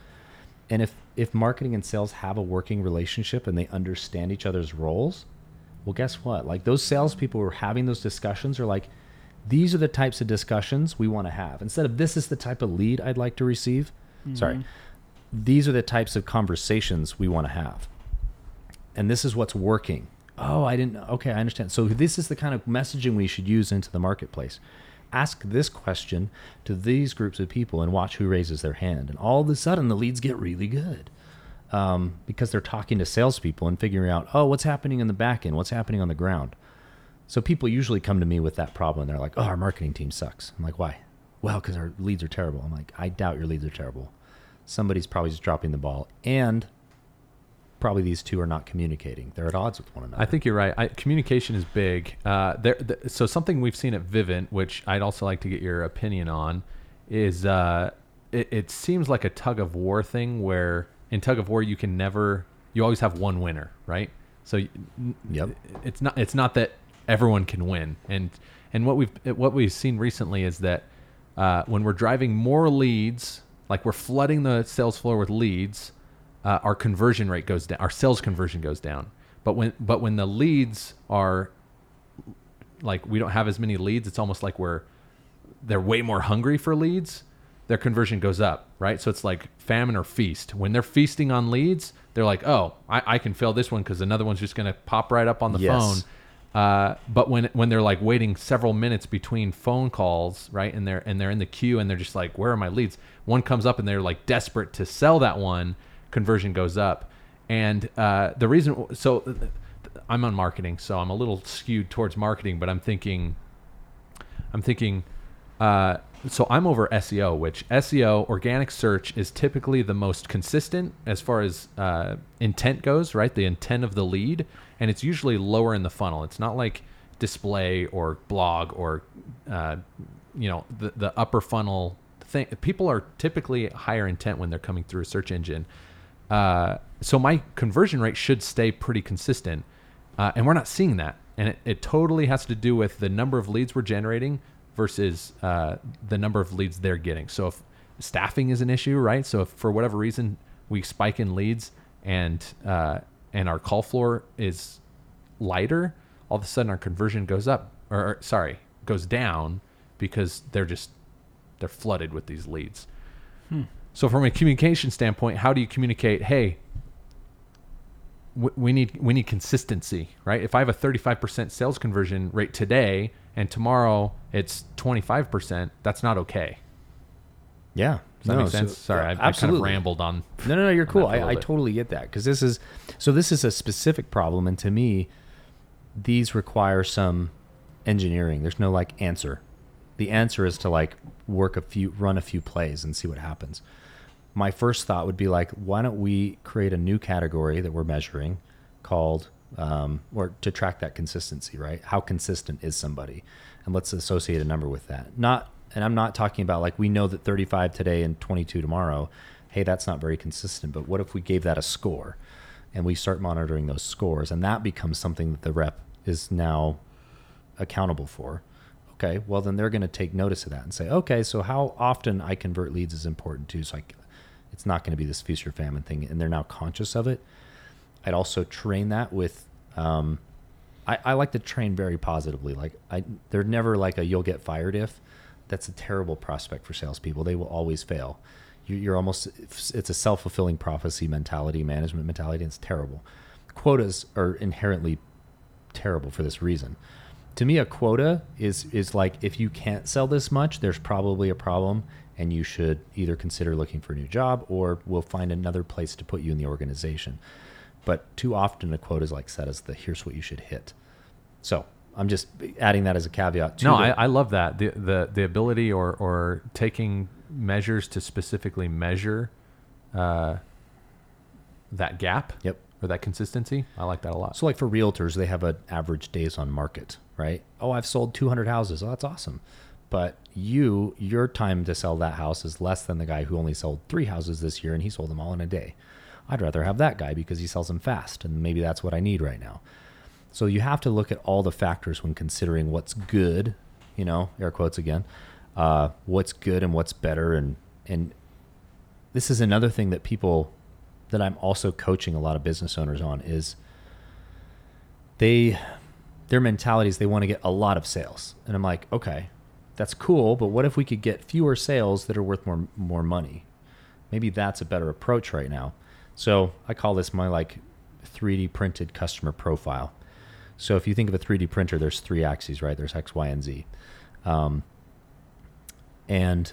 And if if marketing and sales have a working relationship and they understand each other's roles, well, guess what? Like those salespeople who are having those discussions are like, these are the types of discussions we want to have. Instead of this is the type of lead I'd like to receive. Mm-hmm. Sorry. These are the types of conversations we want to have. And this is what's working. Oh, I didn't. Okay, I understand. So this is the kind of messaging we should use into the marketplace. Ask this question to these groups of people and watch who raises their hand. And all of a sudden, the leads get really good um, because they're talking to salespeople and figuring out, oh, what's happening in the back end? What's happening on the ground? So people usually come to me with that problem. They're like, oh, our marketing team sucks. I'm like, why? Well, because our leads are terrible. I'm like, I doubt your leads are terrible. Somebody's probably just dropping the ball. And probably these two are not communicating. They're at odds with one another. I think you're right. I, communication is big. Uh, there, th- so something we've seen at Vivint, which I'd also like to get your opinion on, is uh, it, it seems like a tug of war thing where in tug of war you can never, you always have one winner, right? So Yep. it's not it's not that everyone can win, and and what we've what we've seen recently is that uh, when we're driving more leads, like we're flooding the sales floor with leads, uh, our conversion rate goes down. Our sales conversion goes down. But when but when the leads are like we don't have as many leads, it's almost like we're they're way more hungry for leads. Their conversion goes up, right? So it's like famine or feast. When they're feasting on leads, they're like, "Oh, I, I can fill this one because another one's just going to pop right up on the Yes. phone." Uh, but when when they're like waiting several minutes between phone calls, right, and they're and they're in the queue and they're just like, "Where are my leads?" One comes up and they're like desperate to sell that one. Conversion goes up, and uh, the reason so I'm on marketing, so I'm a little skewed towards marketing, but I'm thinking, I'm thinking, uh, so I'm over SEO, which SEO organic search is typically the most consistent as far as uh, intent goes, right? The intent of the lead, and it's usually lower in the funnel. It's not like display or blog or uh, you know the the upper funnel thing. People are typically higher intent when they're coming through a search engine. Uh, so my conversion rate should stay pretty consistent, uh, and we're not seeing that. And it, it totally has to do with the number of leads we're generating versus uh, the number of leads they're getting. So if staffing is an issue, right? So if for whatever reason we spike in leads and uh, and our call floor is lighter, all of a sudden our conversion goes up, or, or sorry, goes down because they're just they're flooded with these leads. So from a communication standpoint, how do you communicate? Hey, we need we need consistency, right? If I have a 35% sales conversion rate today and tomorrow it's 25%, that's not okay. yeah. Does that No, make sense? so- Sorry, I, I kind of rambled on. No, no, no, you're cool. that for a I, I totally get that because this is so. This is a specific problem, and to me, these require some engineering. There's no like answer. The answer is to like work a few, run a few plays, and see what happens. My first thought would be like, why don't we create a new category that we're measuring called, um, or to track that consistency, right? How consistent is somebody? And let's associate a number with that. Not, and I'm not talking about like we know that 35 today and 22 tomorrow. Hey, that's not very consistent. But what if we gave that a score and we start monitoring those scores and that becomes something that the rep is now accountable for? Okay, well, then they're going to take notice of that and say, okay, so how often I convert leads is important too. So I, it's not going to be this feast or famine thing. And they're now conscious of it. I'd also train that with, um, I, I like to train very positively. Like I, they're never like a you'll get fired if. That's a terrible prospect for salespeople. They will always fail. You, you're almost it's a self fulfilling prophecy mentality, management mentality. And it's terrible. Quotas are inherently terrible for this reason to me a quota is is like if you can't sell this much there's probably a problem and you should either consider looking for a new job or we'll find another place to put you in the organization but too often a quota is like set as the here's what you should hit so i'm just adding that as a caveat to no, the- I, I love that the the the ability or or taking measures to specifically measure uh, that gap yep or that consistency. I like that a lot. So, like for realtors, they have an average days on market, right? Oh, I've sold 200 houses. Oh, that's awesome. But you, your time to sell that house is less than the guy who only sold three houses this year and he sold them all in a day. I'd rather have that guy because he sells them fast, and maybe that's what I need right now. So you have to look at all the factors when considering what's good, you know, air quotes again, uh, what's good and what's better, and and this is another thing that people that I'm also coaching a lot of business owners on is they their mentality is they want to get a lot of sales. And I'm like, okay, that's cool, but what if we could get fewer sales that are worth more more money? Maybe that's a better approach right now. So I call this my like 3D printed customer profile. So if you think of a 3D printer, there's three axes, right? There's X, Y, and Z. Um, and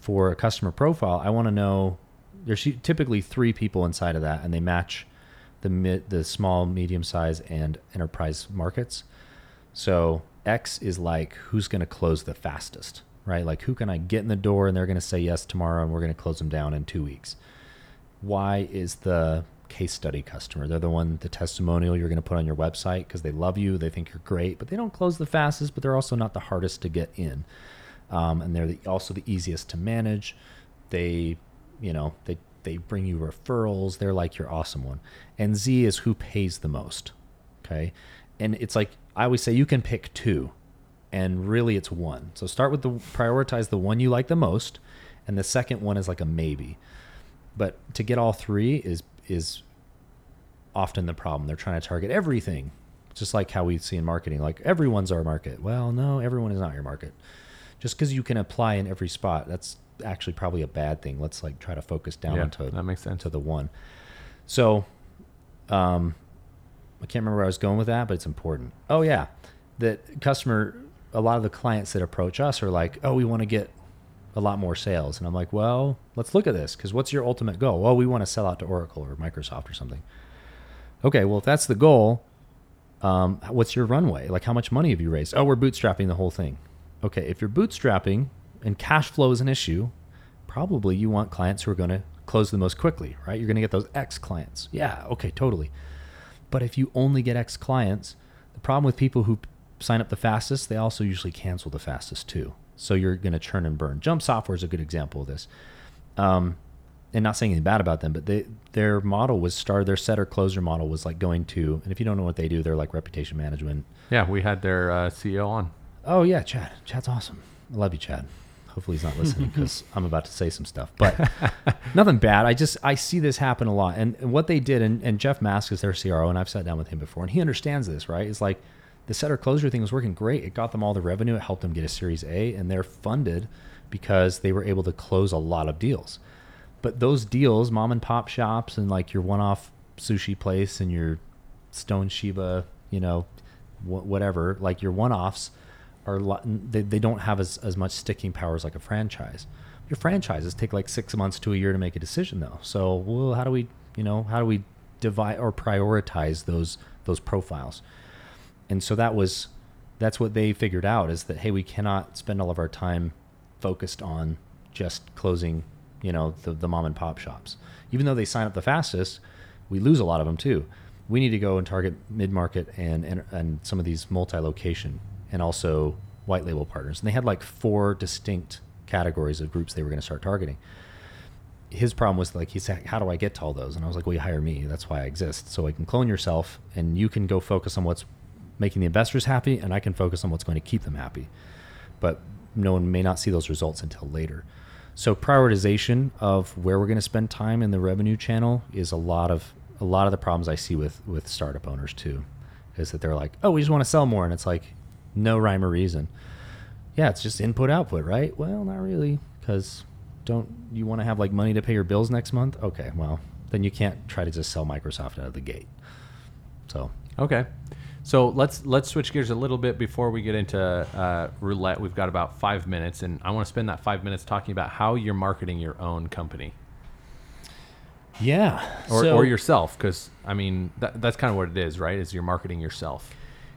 for a customer profile, I want to know there's typically three people inside of that, and they match the mid, the small, medium size, and enterprise markets. So X is like who's going to close the fastest, right? Like who can I get in the door and they're going to say yes tomorrow, and we're going to close them down in two weeks. Y is the case study customer. They're the one, the testimonial you're going to put on your website because they love you, they think you're great, but they don't close the fastest, but they're also not the hardest to get in. Um, and they're the, also the easiest to manage. They, you know, they they bring you referrals. They're like your awesome one. And Z is who pays the most. Okay, and it's like I always say, you can pick two, and really it's one. So start with the prioritize the one you like the most, and the second one is like a maybe. But to get all three is is often the problem. They're trying to target everything, just like how we see in marketing. Like everyone's our market. Well, no, everyone is not your market. Just because you can apply in every spot, that's actually probably a bad thing. Let's like try to focus down Yeah, onto that makes sense. to the one. So, um, I can't remember where I was going with that, but it's important. Oh yeah, that customer. A lot of the clients that approach us are like, "Oh, we want to get a lot more sales," and I'm like, "Well, let's look at this because what's your ultimate goal? Well, we want to sell out to Oracle or Microsoft or something." Okay, well, if that's the goal, um, what's your runway? Like, how much money have you raised? Oh, we're bootstrapping the whole thing. Okay, if you're bootstrapping and cash flow is an issue, probably you want clients who are going to close the most quickly, right? You're going to get those X clients. Yeah, okay, totally. But if you only get X clients, the problem with people who sign up the fastest, they also usually cancel the fastest too. So you're going to churn and burn. Jump Software is a good example of this. Um, and not saying anything bad about them, but they, their model was started, their setter closer model was like going to, and if you don't know what they do, they're like reputation management. Yeah, we had their uh, CEO on. Oh yeah, Chad. Chad's awesome. I love you, Chad. Hopefully he's not listening because I'm about to say some stuff. But nothing bad. I just I see this happen a lot. And, and what they did, and, and Jeff Mask is their CRO, and I've sat down with him before, and he understands this, right? It's like the setter closure thing was working great. It got them all the revenue. It helped them get a Series A, and they're funded because they were able to close a lot of deals. But those deals, mom and pop shops, and like your one-off sushi place and your Stone Shiba, you know, wh- whatever, like your one-offs are they, they don't have as, as much sticking power as like a franchise. Your franchises take like six months to a year to make a decision though. So well, how do we you know how do we divide or prioritize those those profiles? And so that was that's what they figured out is that hey we cannot spend all of our time focused on just closing you know, the, the mom and pop shops. Even though they sign up the fastest, we lose a lot of them too. We need to go and target mid market and, and and some of these multi location and also white label partners. And they had like four distinct categories of groups they were going to start targeting. His problem was like he said, "How do I get to all those?" And I was like, "Well, you hire me. That's why I exist. So I can clone yourself, and you can go focus on what's making the investors happy, and I can focus on what's going to keep them happy." But no one may not see those results until later. So prioritization of where we're going to spend time in the revenue channel is a lot of a lot of the problems I see with with startup owners too, is that they're like, "Oh, we just want to sell more," and it's like, no rhyme or reason. Yeah, it's just input output, right? Well, not really, because don't you want to have like money to pay your bills next month? Okay, well then you can't try to just sell Microsoft out of the gate. So Okay. So let's let's switch gears a little bit before we get into uh, roulette. We've got about five minutes, and I want to spend that five minutes talking about how you're marketing your own company yeah, or, so, or yourself, because I mean that, that's kind of what it is, right? Is you're marketing yourself.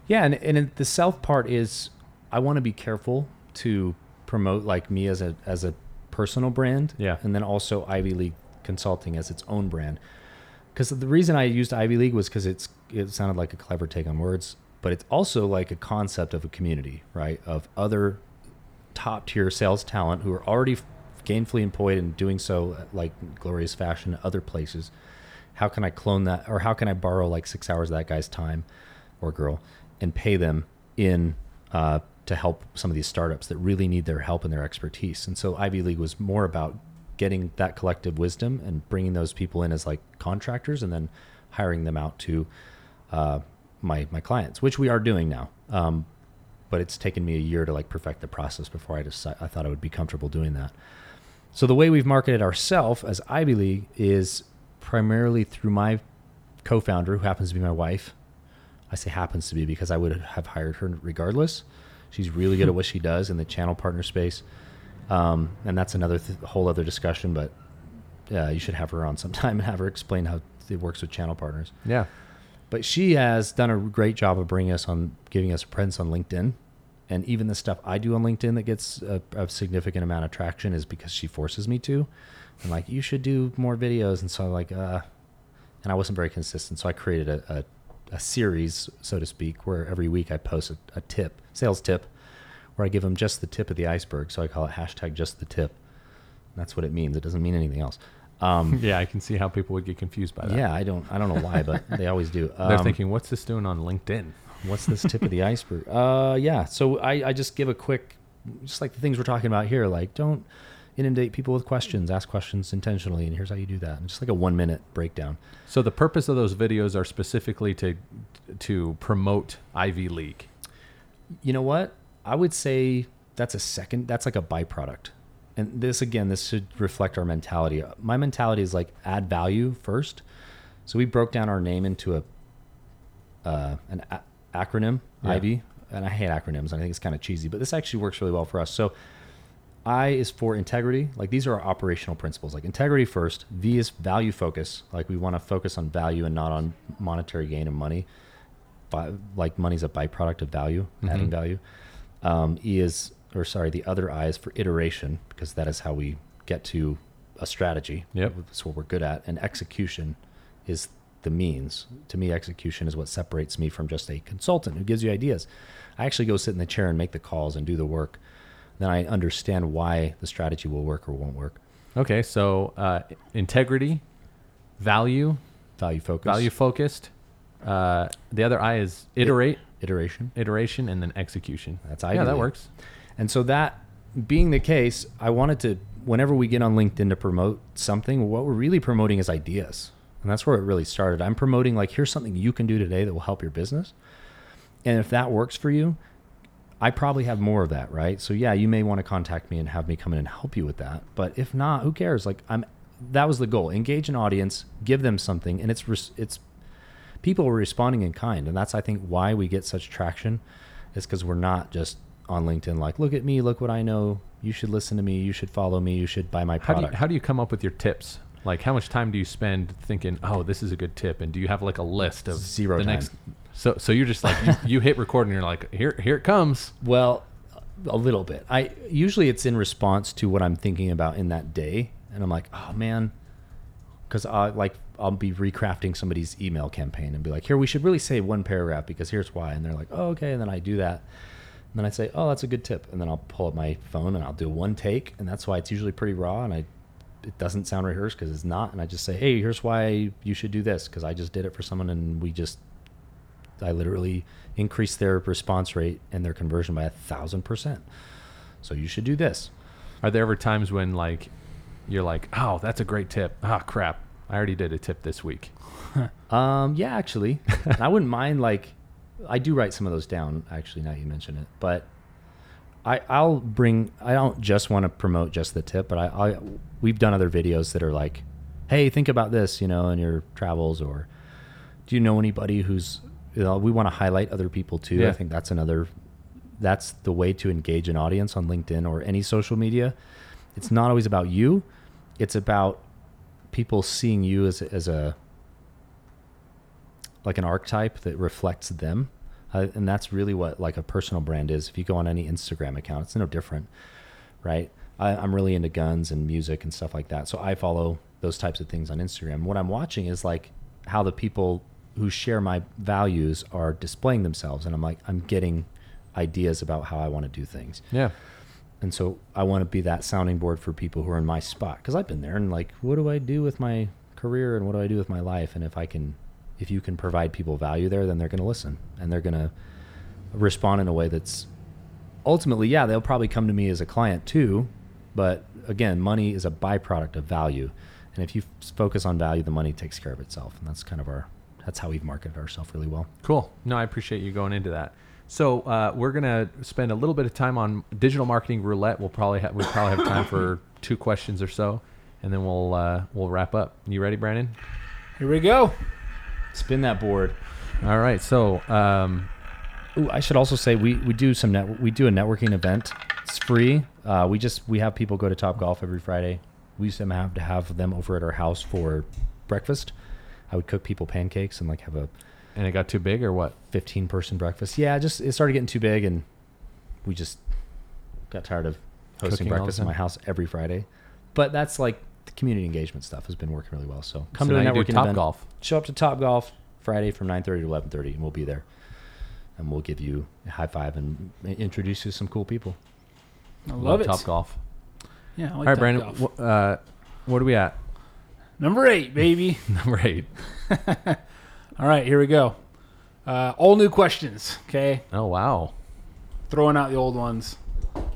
Yeah, and and the self part is I want to be careful to promote like me as a as a personal brand. Yeah. and then also Ivy League Consulting as its own brand. Because the reason I used Ivy League was because it's it sounded like a clever take on words, but it's also like a concept of a community, right? Of other top tier sales talent who are already gainfully employed and doing so uh, like glorious fashion other places. How can I clone that, or how can I borrow like six hours of that guy's time or girl and pay them in uh, to help some of these startups that really need their help and their expertise? And so Ivy League was more about getting that collective wisdom and bringing those people in as like contractors and then hiring them out to uh, my my clients, which we are doing now. Um, but it's taken me a year to like perfect the process before I decide, I thought I would be comfortable doing that. So the way we've marketed ourselves as Ivy League is primarily through my co-founder, who happens to be my wife. I say happens to be because I would have hired her regardless. She's really good at what she does in the channel partner space, um, and that's another th- whole other discussion. But yeah, you should have her on sometime and have her explain how it works with channel partners. Yeah. But she has done a great job of bringing us on, giving us presence on LinkedIn. And even the stuff I do on LinkedIn that gets a, a significant amount of traction is because she forces me to. And like, you should do more videos. And so I'm like, uh, and I wasn't very consistent. So I created a, a, a series, so to speak, where every week I post a, a tip, sales tip, where I give them just the tip of the iceberg. So I call it hashtag just the tip. That's what it means. It doesn't mean anything else. Um, Yeah, I can see how people would get confused by that. yeah, I don't, I don't know why, but they always do. They're Um, thinking, what's this doing on LinkedIn? What's this tip of the iceberg? Uh, yeah. So I, I just give a quick, just like the things we're talking about here. Like, don't inundate people with questions. Ask questions intentionally, and here's how you do that. And just like a one minute breakdown. So the purpose of those videos are specifically to to promote Ivy League. You know what? I would say that's a second. That's like a byproduct. And this again, this should reflect our mentality. My mentality is like add value first. So we broke down our name into a uh, an a- acronym, Yeah. Ivy, and I hate acronyms. I think it's kind of cheesy, but this actually works really well for us. So I is for integrity. Like these are our operational principles. Like integrity first. V is value focus. Like we want to focus on value and not on monetary gain and money. Bi- like money's a byproduct of value, adding Mhm. value. Um, e is, or sorry, the other I is for iteration because that is how we get to a strategy. Yep. That's what we're good at. And execution is the means. To me, execution is what separates me from just a consultant who gives you ideas. I actually go sit in the chair and make the calls and do the work. Then I understand why the strategy will work or won't work. Okay, so uh, integrity, value, Value focused, value focused. Uh, the other I is iterate, iteration. iteration, and then execution. That's I. yeah, that works. And so that being the case, I wanted to whenever we get on LinkedIn to promote something, what we're really promoting is ideas. And that's where it really started. I'm promoting like here's something you can do today that will help your business. And if that works for you, I probably have more of that, right? So yeah, you may want to contact me and have me come in and help you with that. But if not, who cares? Like I'm that was the goal. Engage an audience, give them something, and it's it's people are responding in kind, and that's I think why we get such traction is because we're not just on LinkedIn like, look at me, look what I know. You should listen to me. You should follow me. You should buy my How do product. you, how do you come up with your tips? Like, how much time do you spend thinking, oh, this is a good tip? And do you have like a list of Zero the time. next? So, so you're just like you, you hit record and you're like, here, here it comes. Well, a little bit. I usually it's in response to what I'm thinking about in that day, and I'm like, oh man, because I like I'll be recrafting somebody's email campaign and be like, here we should really say one paragraph because here's why, and they're like, oh okay, and then I do that, and then I say, oh that's a good tip, and then I'll pull up my phone and I'll do one take, and that's why it's usually pretty raw, and I it doesn't sound rehearsed because it's not, and I just say, hey, here's why you should do this. Because I just did it for someone and we just I literally increased their response rate and their conversion by a thousand percent. So you should do this. Are there ever times when like you're like, oh, that's a great tip. Ah, crap, I already did a tip this week. Um, yeah, actually, I wouldn't mind like I do write some of those down. Actually, now you mention it, but I I'll bring. I don't just want to promote just the tip, but I, I we've done other videos that are like, hey, think about this, you know, in your travels, or do you know anybody who's you know, we want to highlight other people too. Yeah. I think that's another. That's the way to engage an audience on LinkedIn or any social media. It's not always about you. It's about people seeing you as as a like an archetype that reflects them uh, and that's really what like a personal brand is if you go on any instagram account it's no different right I, i'm really into guns and music and stuff like that so i follow those types of things on instagram what i'm watching is like how the people who share my values are displaying themselves and i'm like i'm getting ideas about how i want to do things Yeah. and so I want to be that sounding board for people who are in my spot because I've been there and like, what do I do with my career and what do I do with my life? And if I can, if you can provide people value there, then they're going to listen and they're going to respond in a way that's ultimately, yeah, they'll probably come to me as a client too. But again, money is a byproduct of value. And if you f- focus on value, the money takes care of itself. And that's kind of our, that's how we've marketed ourselves really well. Cool. No, I appreciate you going into that. So uh, we're gonna spend a little bit of time on digital marketing roulette. We'll probably have we'll probably have time for two questions or so, and then we'll uh, we'll wrap up. You ready, Brandon? Here we go. Spin that board. All right. So um, Ooh, I should also say we, we do some net we do a networking event. It's free. Uh, we just we have people go to Top Golf every Friday. We used to have to have them over at our house for breakfast. I would cook people pancakes and like have a and it got too big or what? 15 person breakfast. Yeah, just it started getting too big and we just got tired of hosting Cooking breakfast in my house every Friday. But that's like the community engagement stuff has been working really well. So come so to a networking Top event Golf. show up to Top Golf Friday from 9:30 to 11:30, and we'll be there, and we'll give you a high five and introduce you to some cool people. I love, it. Top Golf. Yeah, I like All right, Top Brandon. Golf. wh- uh, what are we at? Number eight, baby. Number eight. All right, here we go. Uh, all new questions. Okay, Oh wow. throwing out the old ones.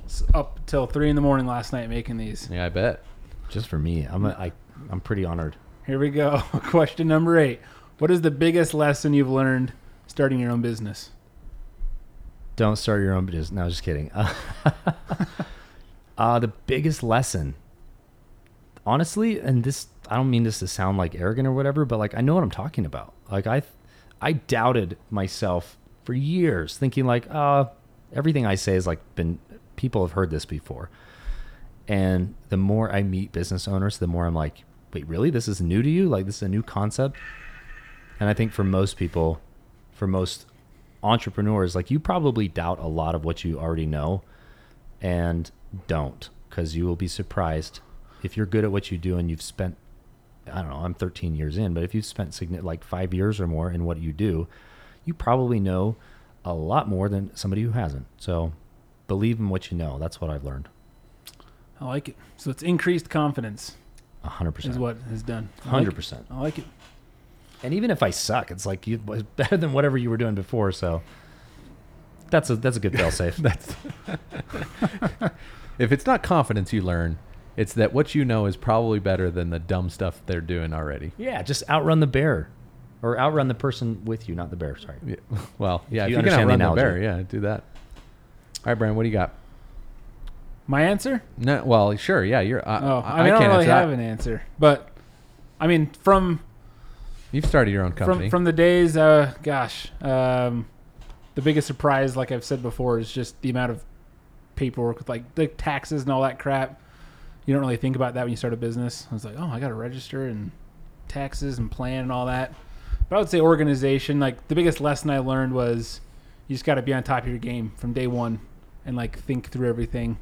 It's up till three in the morning last night making these. Yeah, I bet. Just for me, I'm a, I, I'm pretty honored. Here we go. Question number eight. What is the biggest lesson you've learned starting your own business? Don't start your own business. No, just kidding. uh, the biggest lesson, honestly, and this I don't mean this to sound like arrogant or whatever, but like I know what I'm talking about. Like I, I doubted myself for years, thinking like, uh, everything I say is like been people have heard this before. And the more I meet business owners, the more I'm like, wait, really? This is new to you? Like this is a new concept? And I think for most people, for most entrepreneurs, like you probably doubt a lot of what you already know and don't because you will be surprised if you're good at what you do and you've spent I don't know, I'm 13 years in, but if you've spent signi- like 5 years or more in what you do, you probably know a lot more than somebody who hasn't. So believe in what you know. That's what I've learned. I like it. So it's increased confidence 100%. is what has done. I 100%. I like it. And even if I suck, it's like you it's better than whatever you were doing before, so that's a that's a good fail safe. That's if it's not confidence you learn, it's that what you know is probably better than the dumb stuff they're doing already. Yeah, just outrun the bear, or outrun the person with you, not the bear. Sorry. Yeah. Well, yeah, You if you can understand the outrun the, bear, yeah, do that. All right, Brian, what do you got? My answer? No, well, sure, yeah, you're. Uh, Oh, I, I, mean, I, can't don't really answer that. have an answer, but I mean, from You've started your own company. from from the days, uh, gosh, um, the biggest surprise, like I've said before, is just the amount of paperwork with like the taxes and all that crap. You don't really think about that when you start a business. I was like, oh, I got to register and taxes and plan and all that. But I would say organization. Like the biggest lesson I learned was you just got to be on top of your game from day one and like think through everything.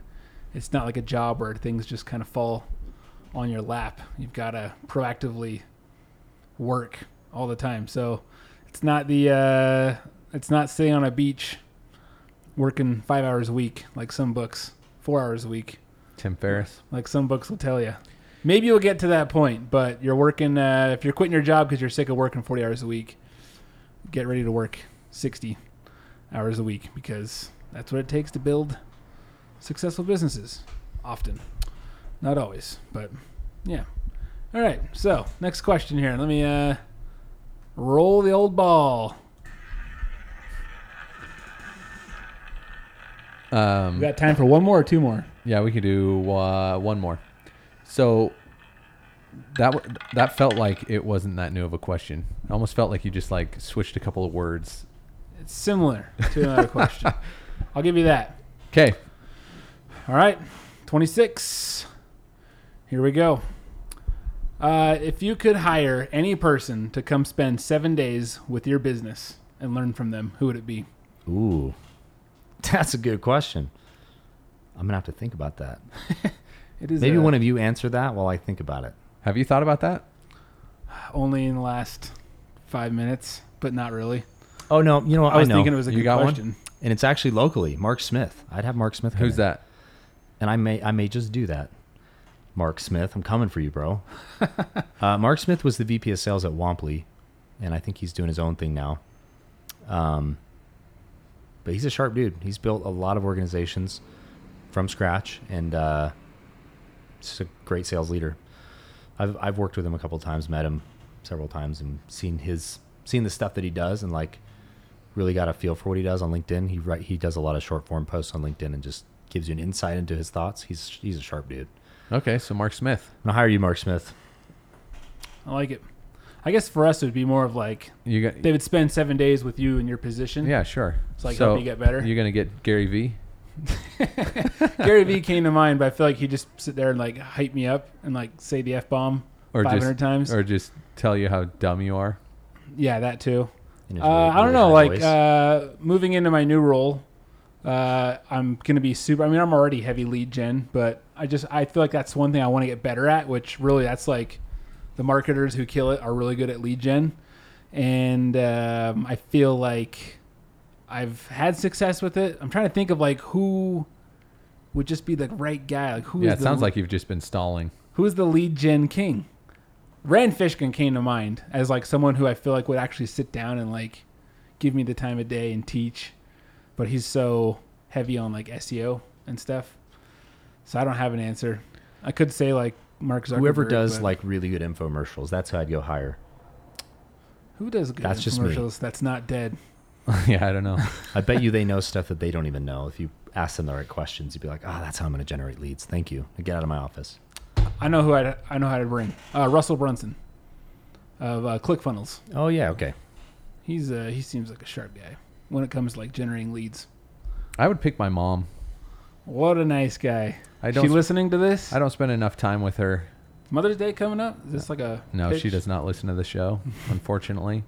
It's not like a job where things just kind of fall on your lap. You've got to proactively work all the time. So it's not the uh, it's not sitting on a beach working five hours a week like some books, four hours a week Tim Ferriss. like some books will tell you. Maybe you'll get to that point, but you're working. Uh, if you're quitting your job because you're sick of working 40 hours a week, get ready to work 60 hours a week because that's what it takes to build successful businesses. Often, not always, but yeah. All right. So next question here. Let me uh, roll the old ball. Um, We got time for one more or two more. Yeah, we could do uh, one more. So that w- that felt like it wasn't that new of a question. It almost felt like you just like switched a couple of words. It's similar to another question. I'll give you that. Okay, All right, 26. Here we go. Uh, if you could hire any person to come spend seven days with your business and learn from them, who would it be? Ooh, that's a good question. I'm gonna have to think about that. It is Maybe uh, one of you answer that while I think about it. have you thought about that? only in the last five minutes, but not really. Oh no, you know what? I was know. thinking it was a You good got one? question. and it's actually locally. Mark Smith. I'd have Mark Smith. come Who's in. that? And I may I may just do that. Mark Smith, I'm coming for you, bro. uh, Mark Smith was the VP of sales at Wampley, and I think he's doing his own thing now. Um, but he's a sharp dude. He's built a lot of organizations from scratch, and uh, just a great sales leader. I've I've worked with him a couple times, met him several times, and seen his seen the stuff that he does, and like really got a feel for what he does on LinkedIn. He write he does a lot of short form posts on LinkedIn and just gives you an insight into his thoughts. He's he's a sharp dude. Okay, so Mark Smith. I'm gonna hire you, Mark Smith. I like it. I guess for us, it would be more of like You got they would spend seven days with you in your position. yeah, sure. It's like so help you get better. You're gonna get Gary V. Gary V came to mind, but I feel like he just sit there and like hype me up and like say the f bomb Or 500 just times. or just tell you how dumb you are. yeah, that too. in his Uh, really- I don't know. Like uh, moving into my new role, uh, I'm gonna be super. I mean, I'm already heavy lead gen, but I just I feel like that's one thing I want to get better at. Which really, that's like the marketers who kill it are really good at lead gen, and um, I feel like I've had success with it. I'm trying to think of like who would just be the right guy. Like who yeah, it the sounds like you've just been stalling. Who's the lead gen king? Rand Fishkin came to mind as like someone who I feel like would actually sit down and like give me the time of day and teach, but he's so heavy on like SEO and stuff. So I don't have an answer. I could say like Mark Zuckerberg. whoever does but like really good infomercials, that's who I'd go hire. who does good that's just me. that's not dead. yeah, I don't know. I bet you they know stuff that they don't even know. If you ask them the right questions, you'd be like, "Oh, that's how I'm going to generate leads." Thank you. Get out of my office. I know who I I know how to bring. Uh, Russell Brunson of uh, ClickFunnels. Oh yeah, okay. He's uh, he seems like a sharp guy when it comes to like generating leads. I would pick my mom. What a nice guy. I don't she sp- listening to this? I don't spend enough time with her. Mother's Day coming up? Is this like a No, she does not listen to the show, unfortunately.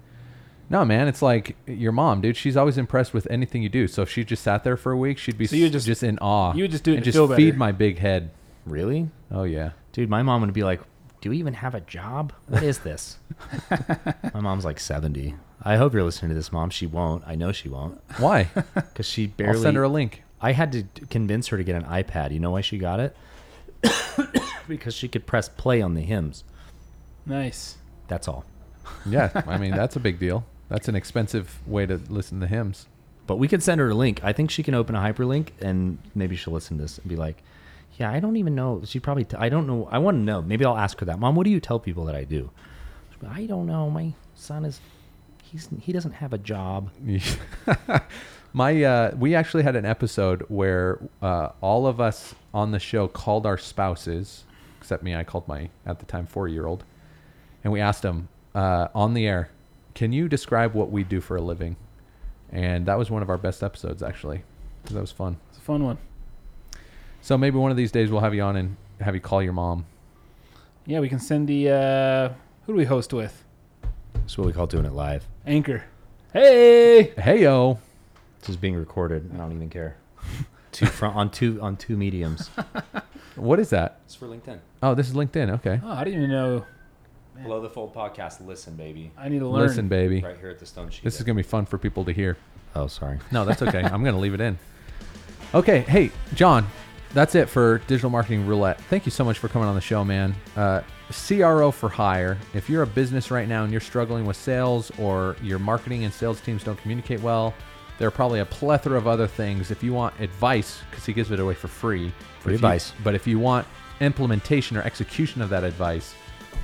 No, man, it's like your mom, dude. She's always impressed with anything you do. So if she just sat there for a week, she'd be So you s- just- just in awe. you would just do it and to just feel feed better. my big head. Really, Oh yeah. dude? My mom would be like, "Do we even have a job? What is this?" my mom's like seventy. I hope you're listening to this, mom. She won't. I know she won't Why? because she barely. I'll send her a link. I had to convince her to get an iPad. You know why she got it? because she could press play on the hymns. Nice. That's all. Yeah, I mean that's a big deal. That's an expensive way to listen to hymns. But we could send her a link. I think she can open a hyperlink and maybe she'll listen to this and be like, "Yeah, I don't even know." She probably. T- I don't know. I want to know. Maybe I'll ask her that. Mom, what do you tell people that I do? I don't know. My son is. He's he doesn't have a job. My uh, we actually had an episode where uh, all of us on the show called our spouses, except me. I called my at the time four year old, and we asked them uh, on the air, "Can you describe what we do for a living?" And that was one of our best episodes actually, 'cause that was fun. It's a fun one. So maybe one of these days we'll have you on and have you call your mom. Yeah, we can send the uh who do we host with? That's what we call doing it live. Anchor. Hey. Hey yo, This is being recorded. I don't even care. two front on two on two mediums. What is that? It's for LinkedIn. Oh, this is LinkedIn. Okay. Oh, I didn't even know. Below the Fold podcast. Listen, baby. I need to learn. Listen, baby. Right here at the Stone Sheet. This is gonna be fun for people to hear. Oh, sorry. No, that's okay. I'm gonna leave it in. Okay. Hey, John. That's it for digital marketing roulette. Thank you so much for coming on the show, man. Uh, CRO for hire. If you're a business right now and you're struggling with sales or your marketing and sales teams don't communicate well, there are probably a plethora of other things. If you want advice, because he gives it away for free, Free If you- advice. but if you want implementation or execution of that advice,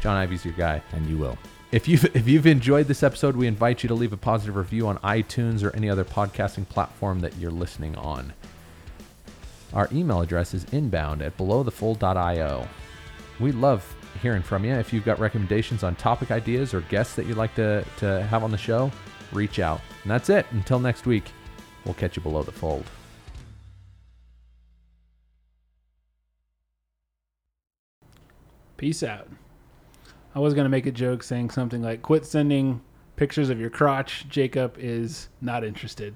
John Ivy's your guy. And you will. If you've if you've enjoyed this episode, we invite you to leave a positive review on iTunes or any other podcasting platform that you're listening on. Our email address is inbound at belowthefold.io. We love hearing from you. If you've got recommendations on topic ideas or guests that you'd like to, to have on the show, reach out. And that's it. Until next week, we'll catch you below the fold. Peace out. I was gonna make a joke saying something like, "Quit sending pictures of your crotch. Jacob is not interested."